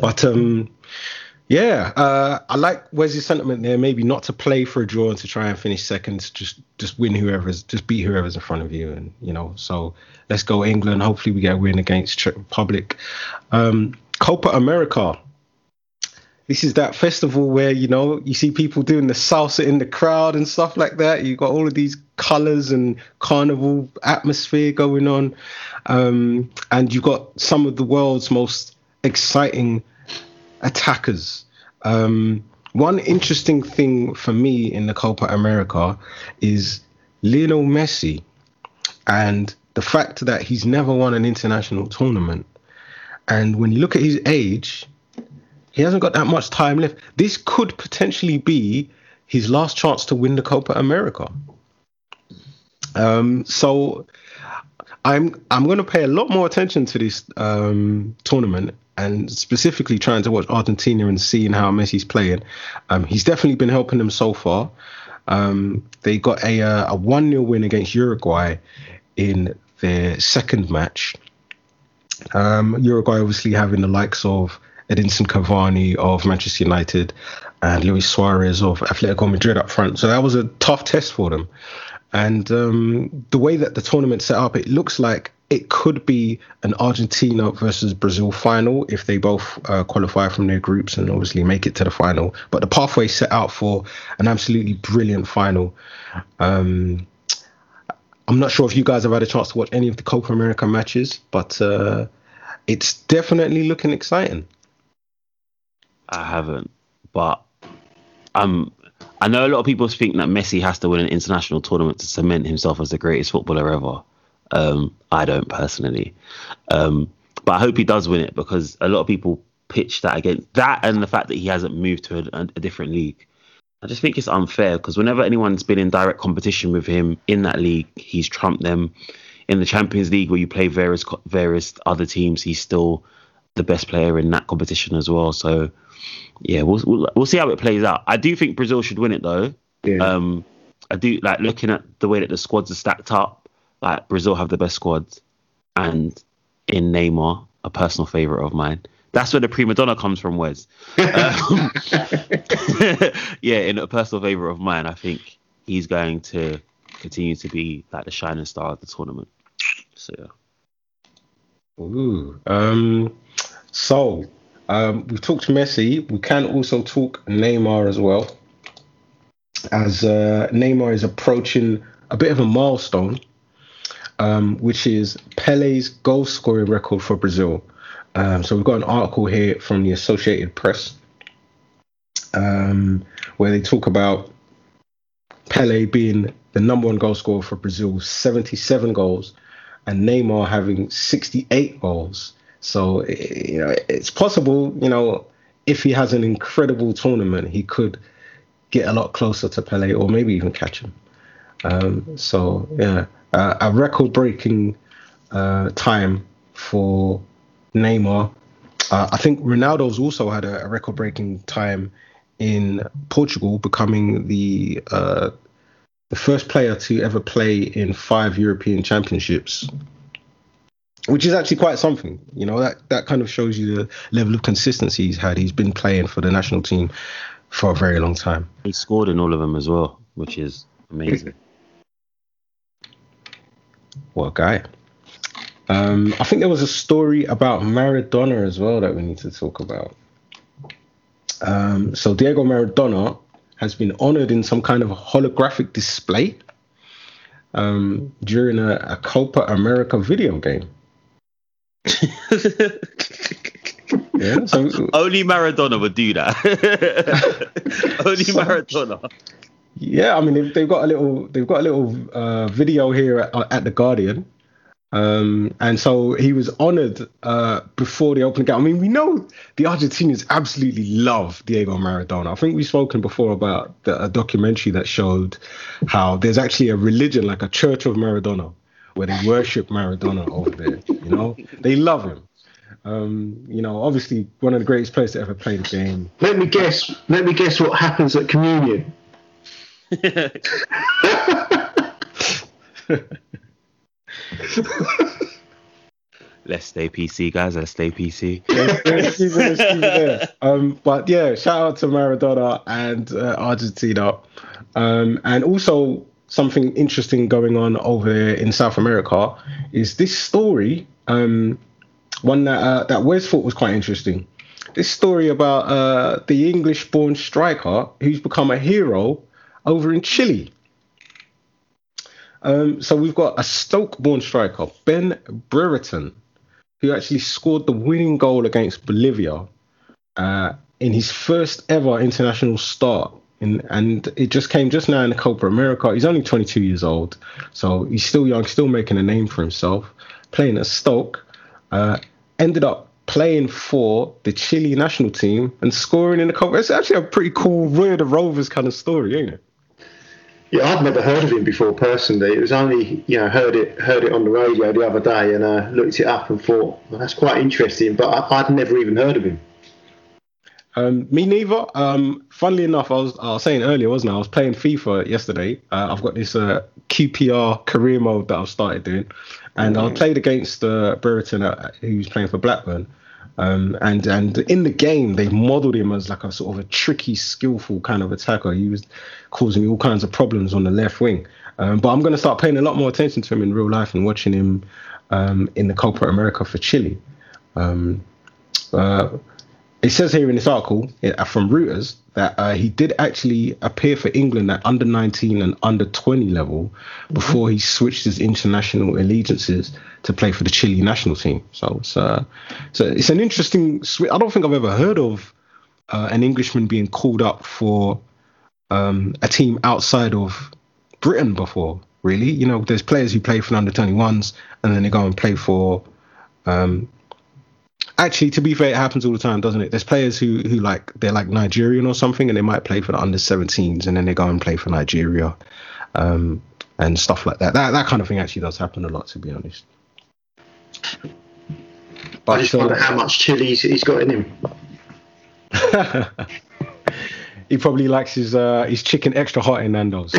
But um, yeah, uh, I like Wesley's sentiment there. Maybe not to play for a draw and to try and finish second. Just just win whoever's, just beat whoever's in front of you, and you know. So let's go England. Hopefully we get a win against Czech Republic. Um, Copa America. This is that festival where you know you see people doing the salsa in the crowd and stuff like that. you've got all of these colors and carnival atmosphere going on, um, and you've got some of the world's most exciting attackers. Um, one interesting thing for me in the Copa America is Lionel Messi and the fact that he's never won an international tournament. And when you look at his age, he hasn't got that much time left. This could potentially be his last chance to win the Copa America. Um, so I'm I'm going to pay a lot more attention to this um, tournament and specifically trying to watch Argentina and seeing how Messi's playing. Um, he's definitely been helping them so far. Um, they got a uh, a one 0 win against Uruguay in their second match. Um, Uruguay obviously having the likes of Edinson Cavani of Manchester United and Luis Suarez of Atletico Madrid up front. So that was a tough test for them. And um, the way that the tournament set up, it looks like it could be an Argentina versus Brazil final if they both uh, qualify from their groups and obviously make it to the final. But the pathway set out for an absolutely brilliant final. Um, I'm not sure if you guys have had a chance to watch any of the Copa America matches, but uh, it's definitely looking exciting. I haven't, but um, I know a lot of people think that Messi has to win an international tournament to cement himself as the greatest footballer ever. Um, I don't personally, um, but I hope he does win it because a lot of people pitch that against that and the fact that he hasn't moved to a, a different league. I just think it's unfair because whenever anyone's been in direct competition with him in that league, he's trumped them. In the Champions League, where you play various various other teams, he's still the best player in that competition as well. So yeah, we'll, we'll we'll see how it plays out. I do think Brazil should win it though. Yeah. Um, I do like looking at the way that the squads are stacked up. Like Brazil have the best squads, and in Neymar, a personal favorite of mine. That's where the prima donna comes from, Wes. Um, yeah, in a personal favorite of mine, I think he's going to continue to be like the shining star of the tournament. So yeah. Ooh. Um, so um, we've talked Messi. We can also talk Neymar as well, as uh, Neymar is approaching a bit of a milestone, um, which is Pele's goal scoring record for Brazil. Um, so we've got an article here from the Associated Press um, where they talk about Pele being the number one goal scorer for Brazil, 77 goals, and Neymar having 68 goals. So eh, you know it's possible. You know if he has an incredible tournament, he could get a lot closer to Pele, or maybe even catch him. Um, so yeah, uh, a record-breaking uh, time for Neymar. Uh, I think Ronaldo's also had a, a record-breaking time in Portugal, becoming the uh, the first player to ever play in five European Championships, which is actually quite something. You know that that kind of shows you the level of consistency he's had. He's been playing for the national team for a very long time. He scored in all of them as well, which is amazing. What a guy. Um, I think there was a story about Maradona as well that we need to talk about. Um, so Diego Maradona has been honored in some kind of holographic display um, during a, a Copa America video game. Yeah, so Only Maradona would do that. Only Maradona. yeah, I mean they've, they've got a little they've got a little uh, video here at, at the Guardian. Um, and so he was honoured uh, before the opening game. I mean, we know the Argentinians absolutely love Diego Maradona. I think we've spoken before about the, a documentary that showed how there's actually a religion, like a Church of Maradona, where they worship Maradona over there. You know, they love him. Um, you know, obviously one of the greatest players to ever play the game. Let me guess. Let me guess what happens at communion. Let's stay PC, guys. Let's stay PC. Let's- let's keep it- let's keep. Um, but yeah, shout out to Maradona and uh, Argentina, um, and also something interesting going on over there in South America is this story. Um, one that uh, that Wes thought was quite interesting. This story about uh, the English-born striker who's become a hero over in Chile. Um, so we've got a Stoke-born striker, Ben Brereton, who actually scored the winning goal against Bolivia uh, in his first ever international start. In, and it just came just now in the Copa America. He's only 22 years old, so he's still young, still making a name for himself. Playing at Stoke, uh, ended up playing for the Chile national team and scoring in the Copa. It's actually a pretty cool Roy the Rovers kind of story, ain't it? Yeah, I'd never heard of him before personally. It was only you know heard it heard it on the radio the other day and uh, looked it up and thought well, that's quite interesting. But I, I'd never even heard of him. Um, me neither. Um, funnily enough, I was, I was saying earlier, wasn't I? I was playing FIFA yesterday. Uh, I've got this uh, QPR career mode that I've started doing, and I played against uh, Brereton, uh, who was playing for Blackburn. Um, and and in the game, they modelled him as like a sort of a tricky, skillful kind of attacker. He was causing me all kinds of problems on the left wing. Um, but I'm going to start paying a lot more attention to him in real life and watching him um, in the Copa America for Chile. Um, uh, it says here in this article from Reuters that uh, he did actually appear for England at under 19 and under 20 level before he switched his international allegiances to play for the Chile national team. So it's uh, so it's an interesting. I don't think I've ever heard of uh, an Englishman being called up for um, a team outside of Britain before. Really, you know, there's players who play for the under 21s and then they go and play for um, Actually, to be fair, it happens all the time, doesn't it? There's players who who like they're like Nigerian or something, and they might play for the under 17s, and then they go and play for Nigeria, um, and stuff like that. That that kind of thing actually does happen a lot, to be honest. I just so- wonder how much chili he's, he's got in him. he probably likes his uh, his chicken extra hot in Nando's,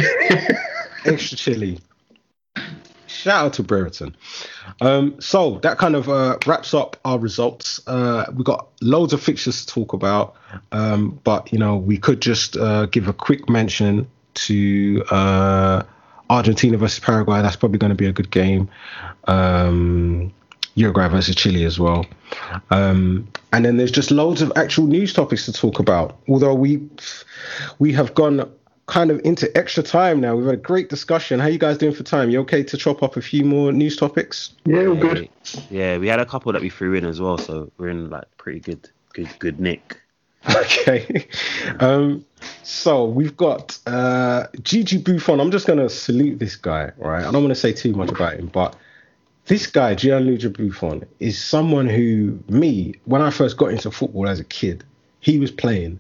extra chili. Shout out to Brereton. Um, so that kind of uh, wraps up our results. Uh, we've got loads of fixtures to talk about, um, but you know we could just uh, give a quick mention to uh, Argentina versus Paraguay. That's probably going to be a good game. Um, Uruguay versus Chile as well. Um, and then there's just loads of actual news topics to talk about. Although we we have gone kind of into extra time now. We've had a great discussion. How you guys doing for time? You okay to chop up a few more news topics? Yeah, all good. Yeah, we had a couple that we threw in as well, so we're in like pretty good, good, good nick. Okay. Um, so we've got uh, Gigi Buffon. I'm just going to salute this guy, right? I don't want to say too much about him, but this guy, Gianluigi Buffon, is someone who, me, when I first got into football as a kid, he was playing.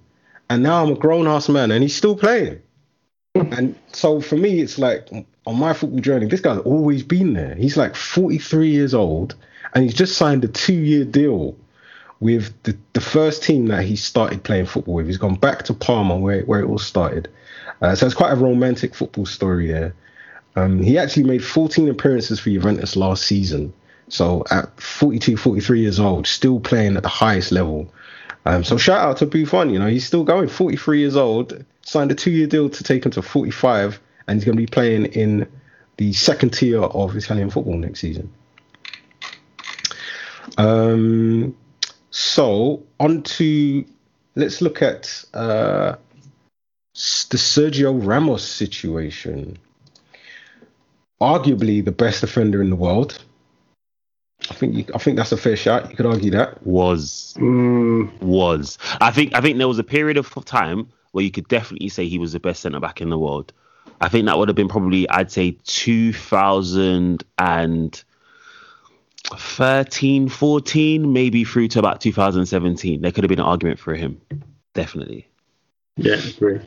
And now I'm a grown ass man and he's still playing. And so for me, it's like on my football journey, this guy's always been there. He's like 43 years old and he's just signed a two year deal with the, the first team that he started playing football with. He's gone back to Parma where, where it all started. Uh, so it's quite a romantic football story there. Um, he actually made 14 appearances for Juventus last season. So at 42, 43 years old, still playing at the highest level. Um, so shout out to Buffon. You know, he's still going. 43 years old, signed a two-year deal to take him to 45, and he's going to be playing in the second tier of Italian football next season. Um, so on to let's look at uh, the Sergio Ramos situation. Arguably the best defender in the world. I think you, I think that's a fair shot. You could argue that. Was Mm, was. I think I think there was a period of time where you could definitely say he was the best centre back in the world. I think that would have been probably I'd say 2013, 14, maybe through to about 2017. There could have been an argument for him. Definitely. yeah, agree.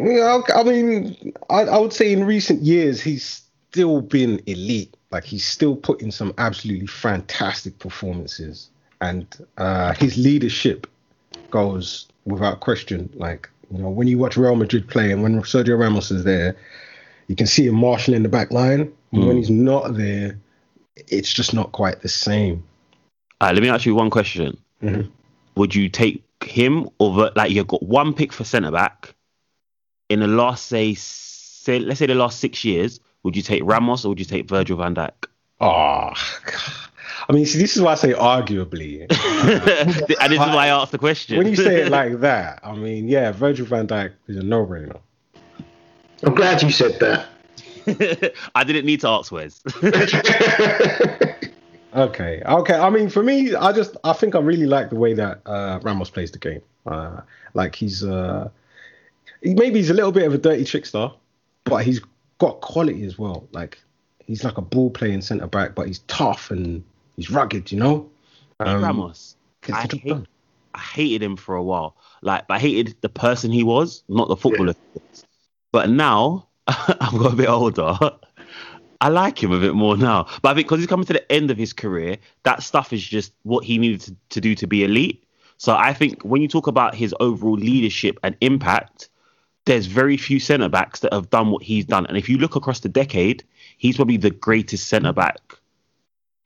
Yeah, I mean, I, I would say in recent years he's still been elite. Like he's still putting some absolutely fantastic performances, and uh, his leadership goes without question. Like you know, when you watch Real Madrid play, and when Sergio Ramos is there, you can see him marshalling the back line. And when he's not there, it's just not quite the same. All right, let me ask you one question. Mhm. Would you take him over, like, you've got one pick for centre back in the last, say, say, let's say the last six years? Would you take Ramos or would you take Virgil van Dijk? Oh, I mean, see, this is why I say arguably. and this is why I asked the question. when you say it like that, I mean, yeah, Virgil van Dijk is a no-brainer. I'm glad you said that. I didn't need to ask Wes. Okay, okay. I mean, for me, I just I think I really like the way that uh, Ramos plays the game. Uh, like he's uh, he, maybe he's a little bit of a dirty trickster, but he's got quality as well. Like he's like a ball playing centre back, but he's tough and he's rugged. You know. Um, Ramos. I, hate. I hated him for a while. Like, I hated the person he was, not the footballer. was. But now, I've got a bit older. I like him a bit more now. But I think because he's coming to the end of his career, that stuff is just what he needed to, to do to be elite. So I think when you talk about his overall leadership and impact, there's very few centre backs that have done what he's done. And if you look across the decade, he's probably the greatest centre back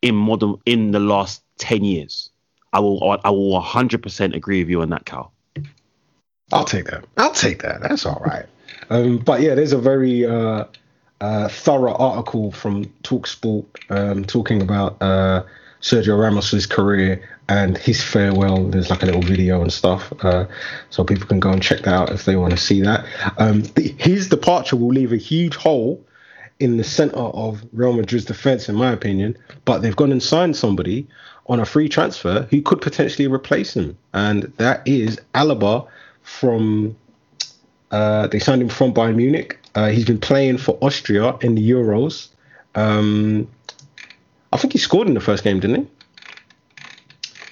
in modern in the last 10 years. I will I will 100% agree with you on that, Cal. I'll take that. I'll take that. That's all right. Um, but yeah, there's a very uh, uh, thorough article from Talksport um, talking about uh, Sergio Ramos's career and his farewell. There's like a little video and stuff, uh, so people can go and check that out if they want to see that. Um, the, his departure will leave a huge hole in the center of Real Madrid's defense, in my opinion. But they've gone and signed somebody on a free transfer who could potentially replace him, and that is Alaba from. Uh, they signed him from Bayern Munich. Uh, he's been playing for Austria in the Euros. Um, I think he scored in the first game, didn't he?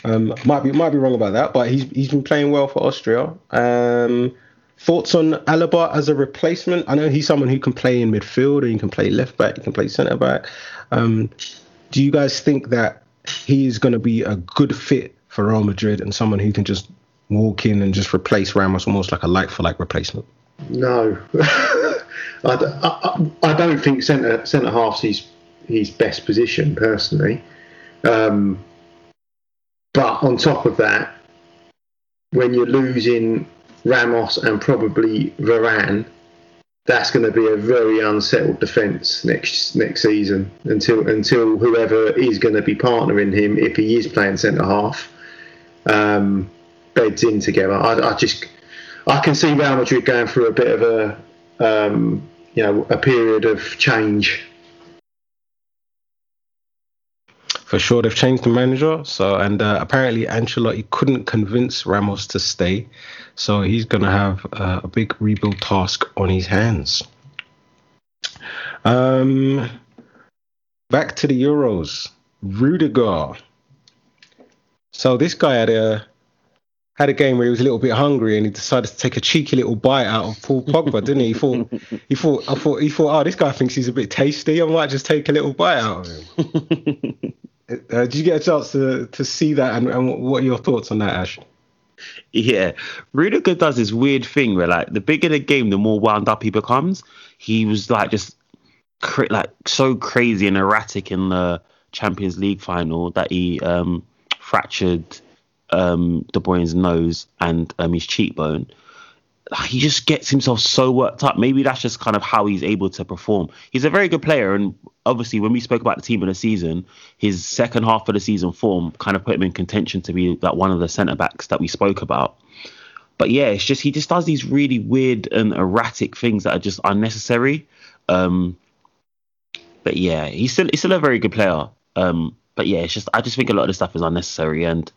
Um, might be might be wrong about that, but he's he's been playing well for Austria. Um, thoughts on Alaba as a replacement? I know he's someone who can play in midfield, or he can play left back, he can play centre back. Um, do you guys think that he is going to be a good fit for Real Madrid and someone who can just walk in and just replace Ramos, almost like a like for like replacement? No, I don't think centre centre half's his his best position personally. Um, but on top of that, when you're losing Ramos and probably Varane, that's going to be a very unsettled defence next next season until until whoever is going to be partnering him, if he is playing centre half, um, beds in together. I, I just I can see Real Madrid going through a bit of a um, you know a period of change. For sure, they've changed the manager. So, and uh, apparently Ancelotti couldn't convince Ramos to stay. So he's going to have uh, a big rebuild task on his hands. Um, back to the Euros. Rudiger. So this guy had a had a game where he was a little bit hungry and he decided to take a cheeky little bite out of Paul Pogba, didn't he? He thought he thought I thought he thought, oh, this guy thinks he's a bit tasty. I might just take a little bite out of him. Uh, did you get a chance to, to see that and, and what are your thoughts on that, Ash? Yeah, Rudiger does this weird thing where, like, the bigger the game, the more wound up he becomes. He was like just like so crazy and erratic in the Champions League final that he um, fractured um, De Bruyne's nose and um, his cheekbone. He just gets himself so worked up. Maybe that's just kind of how he's able to perform. He's a very good player, and obviously, when we spoke about the team in the season, his second half of the season form kind of put him in contention to be that one of the centre backs that we spoke about. But yeah, it's just he just does these really weird and erratic things that are just unnecessary. Um, but yeah, he's still he's still a very good player. Um, but yeah, it's just I just think a lot of this stuff is unnecessary. And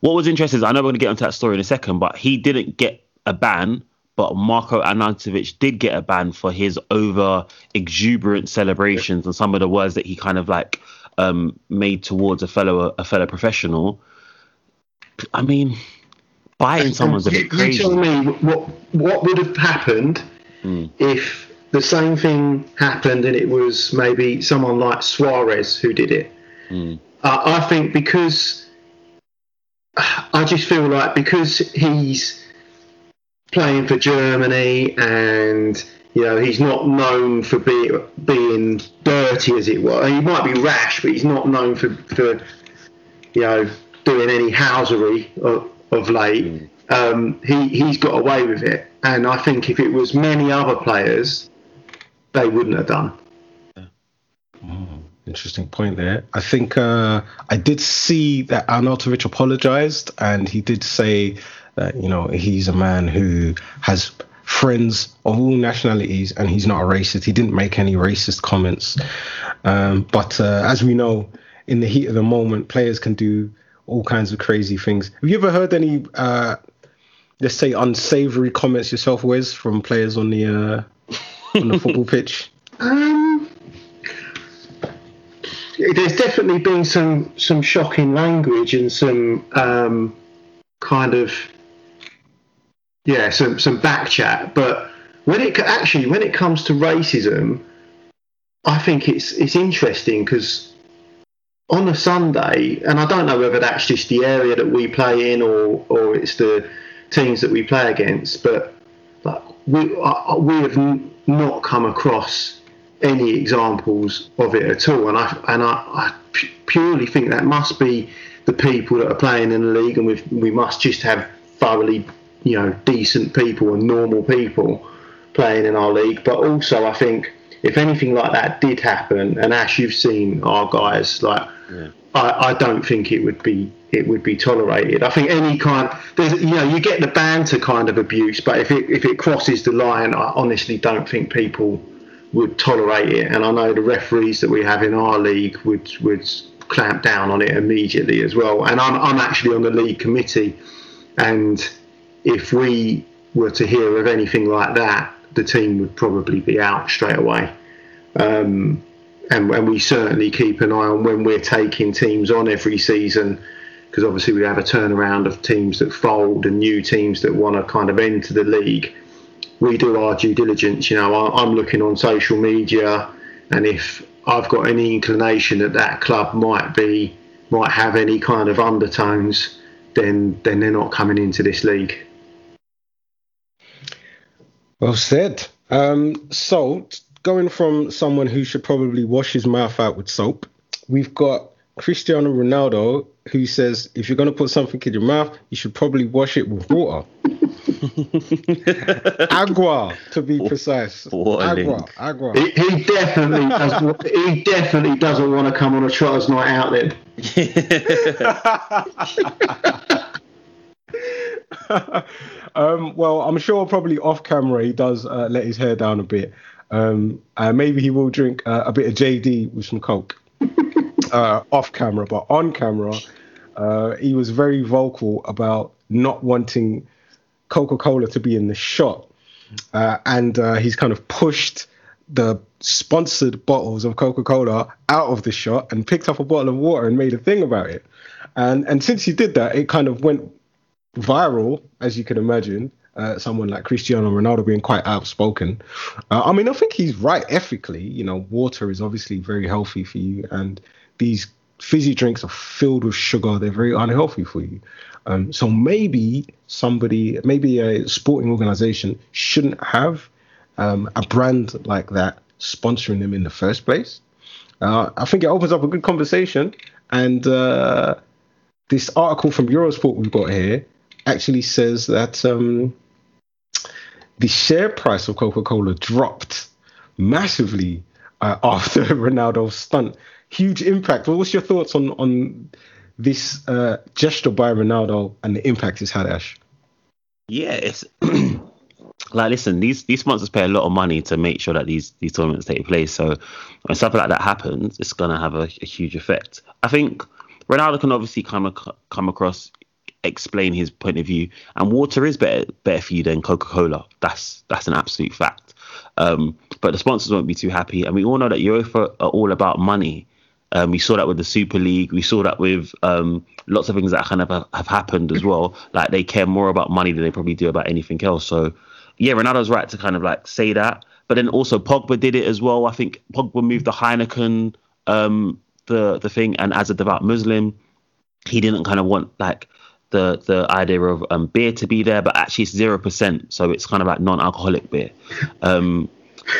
what was interesting is I know we're going to get into that story in a second, but he didn't get a ban, but Marko Arnautovic did get a ban for his over exuberant celebrations and some of the words that he kind of like um, made towards a fellow a fellow professional. I mean, biting someone's a bit crazy. You tell me what what would have happened Mm. if the same thing happened and it was maybe someone like Suarez who did it. Mm. Uh, I think because I just feel like because he's playing for Germany and you know he's not known for being being dirty as it were. He might be rash, but he's not known for for you know doing any housery of, of late. Um, he he's got away with it, and I think if it was many other players, they wouldn't have done. Interesting point there. I think uh, I did see that Arnautovic apologized, and he did say that you know he's a man who has friends of all nationalities, and he's not a racist. He didn't make any racist comments. Um, but uh, as we know, in the heat of the moment, players can do all kinds of crazy things. Have you ever heard any, uh, let's say, unsavory comments yourself, Wes, from players on the uh, on the football pitch? Um, there's definitely been some some shocking language and some um, kind of yeah some some back chat. But when it actually when it comes to racism, I think it's it's interesting because on a Sunday, and I don't know whether that's just the area that we play in or or it's the teams that we play against, but like we I, we have not come across any examples of it at all, and I and I, I purely think that must be the people that are playing in the league, and we we must just have thoroughly you know decent people and normal people playing in our league. But also, I think if anything like that did happen, and Ash, you've seen our guys like. I, I don't think it would be it would be tolerated. I think any kind there's you know you get the banter kind of abuse, but if it if it crosses the line, I honestly don't think people would tolerate it. And I know the referees that we have in our league would would clamp down on it immediately as well. And I'm I'm actually on the league committee, and if we were to hear of anything like that, the team would probably be out straight away. Um, and, and we certainly keep an eye on when we're taking teams on every season because obviously we have a turnaround of teams that fold and new teams that want to kind of enter the league. We do our due diligence. You know, I, I'm looking on social media, and if I've got any inclination that that club might be might have any kind of undertones, then then they're not coming into this league. Well said. Um, so, going from someone who should probably wash his mouth out with soap, we've got Cristiano Ronaldo who says if you're going to put something in your mouth, you should probably wash it with water. agua, to be precise. What Agua, agua. He, he definitely does. He definitely doesn't want to come on a Trotters night out then. um, well, I'm sure probably off camera he does uh, let his hair down a bit. Um, and maybe he will drink uh, a bit of JD with some coke uh, off camera, but on camera, uh, he was very vocal about not wanting Coca-Cola to be in the shot, uh, and uh, he's kind of pushed the sponsored bottles of Coca-Cola out of the shot and picked up a bottle of water and made a thing about it. And and since he did that, it kind of went viral, as you can imagine. Uh, someone like Cristiano Ronaldo being quite outspoken. Uh, I mean, I think he's right ethically. You know, water is obviously very healthy for you, and these fizzy drinks are filled with sugar. They're very unhealthy for you. Um, so maybe somebody, maybe a sporting organization shouldn't have um, a brand like that sponsoring them in the first place. Uh, I think it opens up a good conversation. And uh, this article from Eurosport we've got here actually says that um, the share price of Coca Cola dropped massively uh, after Ronaldo's stunt. Huge impact. What's your thoughts on on this uh, gesture by Ronaldo and the impact it's had, Ash? yeah, it's like listen, these these sponsors pay a lot of money to make sure that these these tournaments take place. So when stuff like that happens, it's gonna have a, a huge effect. I think Ronaldo can obviously come ac- come across, explain his point of view, and water is better better for you than Coca Cola. That's that's an absolute fact. Um, but the sponsors won't be too happy, and we all know that UEFA are all about money. Um, we saw that with the Super League. We saw that with um, lots of things that kind of have, have happened as well. Like they care more about money than they probably do about anything else. So yeah, Ronaldo's right to kind of like say that. But then also Pogba did it as well. I think Pogba moved the Heineken um, the the thing, and as a devout Muslim, he didn't kind of want like the the idea of um, beer to be there, but actually it's zero percent, so it's kind of like non-alcoholic beer. Um,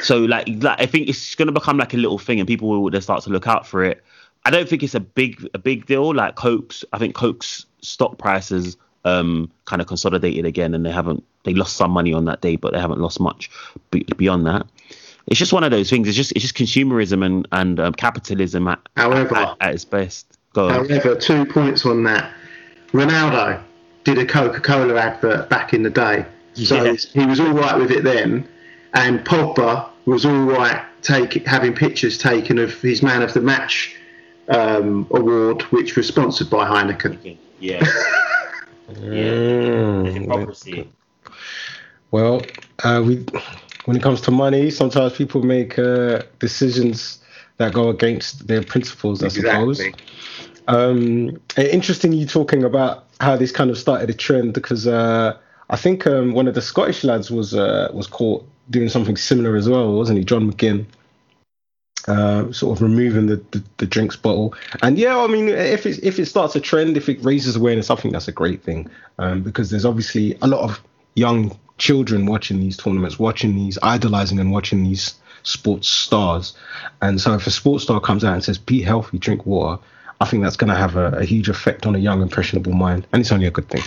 so like, like I think it's going to become like a little thing, and people will just start to look out for it. I don't think it's a big a big deal. Like Coke's, I think Coke's stock prices um, kind of consolidated again, and they haven't they lost some money on that day, but they haven't lost much beyond that. It's just one of those things. It's just it's just consumerism and and um, capitalism at, However, at, at its best. Go on. However, two points on that. Ronaldo did a Coca-Cola advert back in the day, so Yeah. he was all right with it then, and Pogba was all right take, having pictures taken of his Man of the Match um, award, which was sponsored by Heineken. Yeah. Mm, Hypocrisy. Well, uh, we when it comes to money, sometimes people make uh, decisions that go against their principles. I suppose. Um, interesting you talking about how this kind of started a trend because uh, I think um, one of the Scottish lads was uh, was caught doing something similar as well, wasn't he? John McGinn. Uh, sort of removing the, the, the drinks bottle, and yeah, I mean, if it if it starts a trend, if it raises awareness, I think that's a great thing, um, because there's obviously a lot of young children watching these tournaments, watching these, idolizing and watching these sports stars, and so if a sports star comes out and says, "Be healthy, drink water," I think that's going to have a, a huge effect on a young, impressionable mind, and it's only a good thing.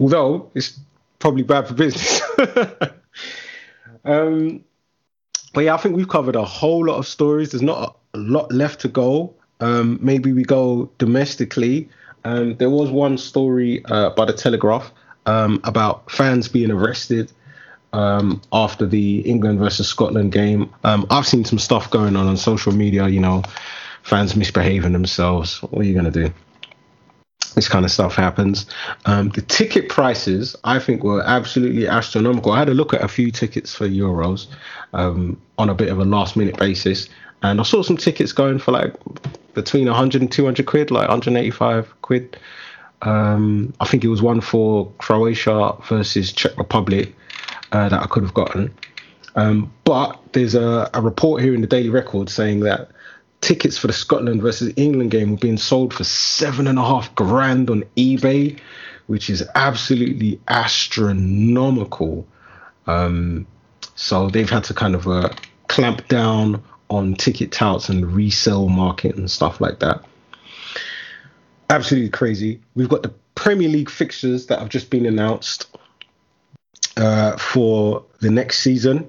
Although it's probably bad for business. um, but yeah, I think we've covered a whole lot of stories. There's not a lot left to go. Um, maybe we go domestically. Um, there was one story uh, by the Telegraph um, about fans being arrested um, after the England versus Scotland game. Um, I've seen some stuff going on on social media. You know, fans misbehaving themselves. What are you gonna do? This kind of stuff happens. Um, the ticket prices, I think, were absolutely astronomical. I had a look at a few tickets for Euros um, on a bit of a last minute basis, and I saw some tickets going for like between 100 and 200 quid, like 185 quid. Um, I think it was one for Croatia versus Czech Republic uh, that I could have gotten. Um, but there's a, a report here in the Daily Record saying that tickets for the Scotland versus England game were being sold for seven and a half grand on eBay, which is absolutely astronomical. Um, so they've had to kind of uh, clamp down on ticket touts and resale market and stuff like that. Absolutely crazy. We've got the Premier League fixtures that have just been announced uh, for the next season.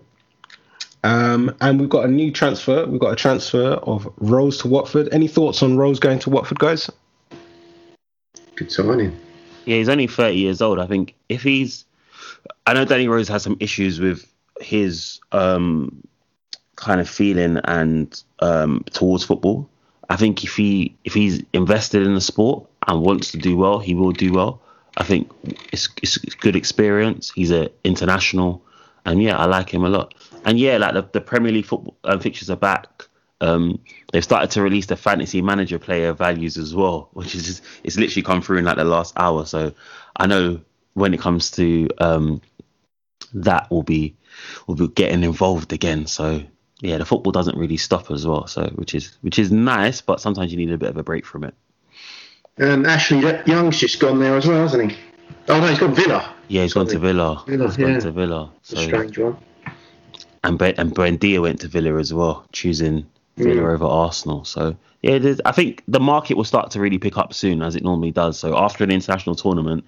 Um, and we've got a new transfer. We've got a transfer of Rose to Watford. Any thoughts on Rose going to Watford, guys? Good signing. Yeah, he's only 30 years old. I think if he's, I know Danny Rose has some issues with his um, kind of feeling and um, towards football. I think if he if he's invested in the sport and wants to do well, he will do well. I think it's it's a good experience. He's an international, and yeah, I like him a lot. And yeah, like the, the Premier League football um, fixtures are back. Um, they've started to release the fantasy manager player values as well, which is just, it's literally come through in like the last hour. So I know when it comes to um, that, will be will be getting involved again. So yeah, the football doesn't really stop as well. So which is which is nice, but sometimes you need a bit of a break from it. And Ashley Young's just gone there as well, hasn't he? Oh no, he's gone Villa. Yeah, he's gone to Villa. Villa, he's gone to Villa. It's So strange one. and Bre- and Buendia went to Villa as well, choosing Villa Mm. over Arsenal. So yeah, I think the market will start to really pick up soon, as it normally does. So after an international tournament,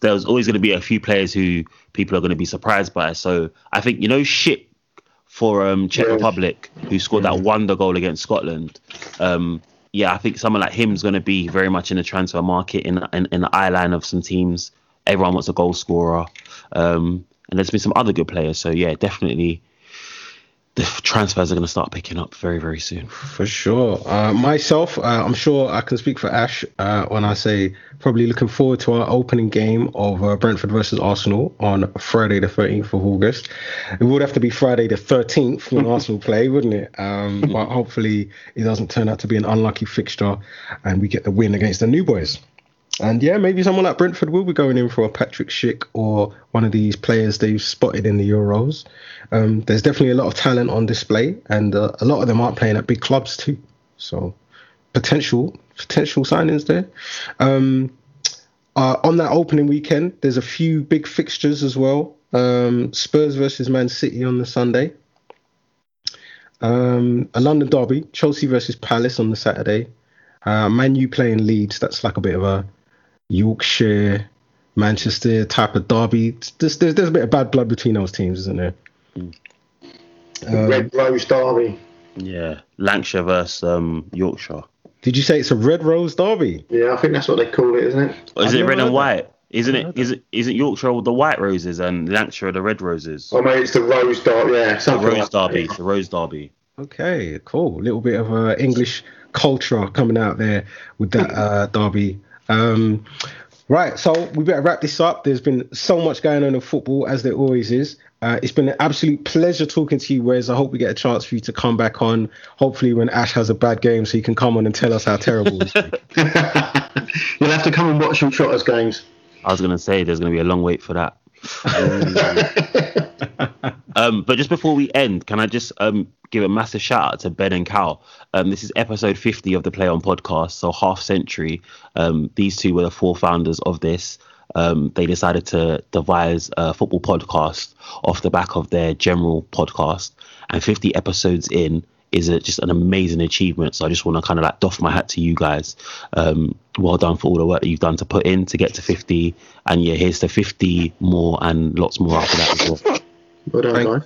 there's always going to be a few players who people are going to be surprised by. So I think you know Schick for um, Czech Yeah. Republic, who scored that wonder goal against Scotland. Um, yeah, I think someone like him is going to be very much in the transfer market in, in in the eye line of some teams. Everyone wants a goal scorer. Um, and there's been some other good players. So yeah, definitely the transfers are going to start picking up very, very soon. For sure. Uh, myself, uh, I'm sure I can speak for Ash uh, when I say probably looking forward to our opening game of uh, Brentford versus Arsenal on Friday, the 13th of August. It would have to be Friday, the 13th when Arsenal play, wouldn't it? Um, but hopefully it doesn't turn out to be an unlucky fixture and we get the win against the new boys. And yeah, maybe someone like Brentford will be going in for a Patrick Schick or one of these players they've spotted in the Euros. Um, there's definitely a lot of talent on display, and uh, a lot of them aren't playing at big clubs too. So potential potential signings there. Um, uh, on that opening weekend, there's a few big fixtures as well. Um, Spurs versus Man City on the Sunday. Um, a London derby, Chelsea versus Palace on the Saturday. Uh, Man U playing Leeds. That's like a bit of a Yorkshire, Manchester type of derby. There's, there's, there's a bit of bad blood between those teams, isn't there? Mm. Um, Red Rose derby. Yeah, Lancashire versus um, Yorkshire. Did you say it's a Red Rose derby? Yeah, I think that's what they call it, isn't it? Or is it red and white? Isn't it? Is it? Isn't Yorkshire with the white roses and Lancashire the red roses? Oh, maybe it's the Rose derby. Yeah, the Rose like derby. The Rose derby. Okay, cool. A little bit of uh, English culture coming out there with that uh, derby. Um, right, so we better wrap this up. There's been so much going on in football, as there always is. Uh, it's been an absolute pleasure talking to you, Wes. I hope we get a chance for you to come back on. Hopefully, when Ash has a bad game, so you can come on and tell us how terrible it's been. You'll have to come and watch some Trotters games. I was going to say there's going to be a long wait for that. Um, but just before we end, can I just um, give a massive shout out to Ben and Cal? Um, this is episode 50 of the Play On podcast, so half century. Um, these two were the four founders of this um, they decided to devise a football podcast off the back of their general podcast. And 50 episodes in is a, just an amazing achievement. So I just want to kind of like doff my hat to you guys. Um, well done for all the work that you've done to put in to get to 50. And yeah, here's to 50 more and lots more after that as well. Well done, thank,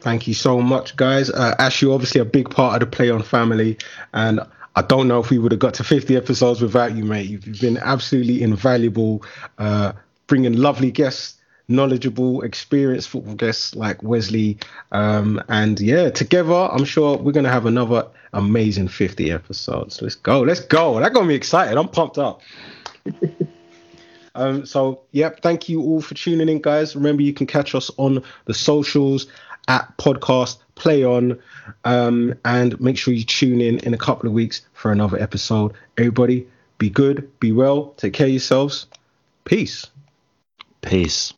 thank you so much, guys. Uh, Ash, you're obviously a big part of the Play On family. And I don't know if we would have got to 50 episodes without you, mate. You've been absolutely invaluable, uh, bringing lovely guests, knowledgeable, experienced football guests like Wesley. Um, and yeah, together, I'm sure we're going to have another amazing 50 episodes. Let's go. Let's go. That got me excited. I'm pumped up. um, so, yep, thank you all for tuning in, guys. Remember, you can catch us on the socials at podcast play on um, and make sure you tune in in a couple of weeks for another episode everybody be good be well take care of yourselves peace peace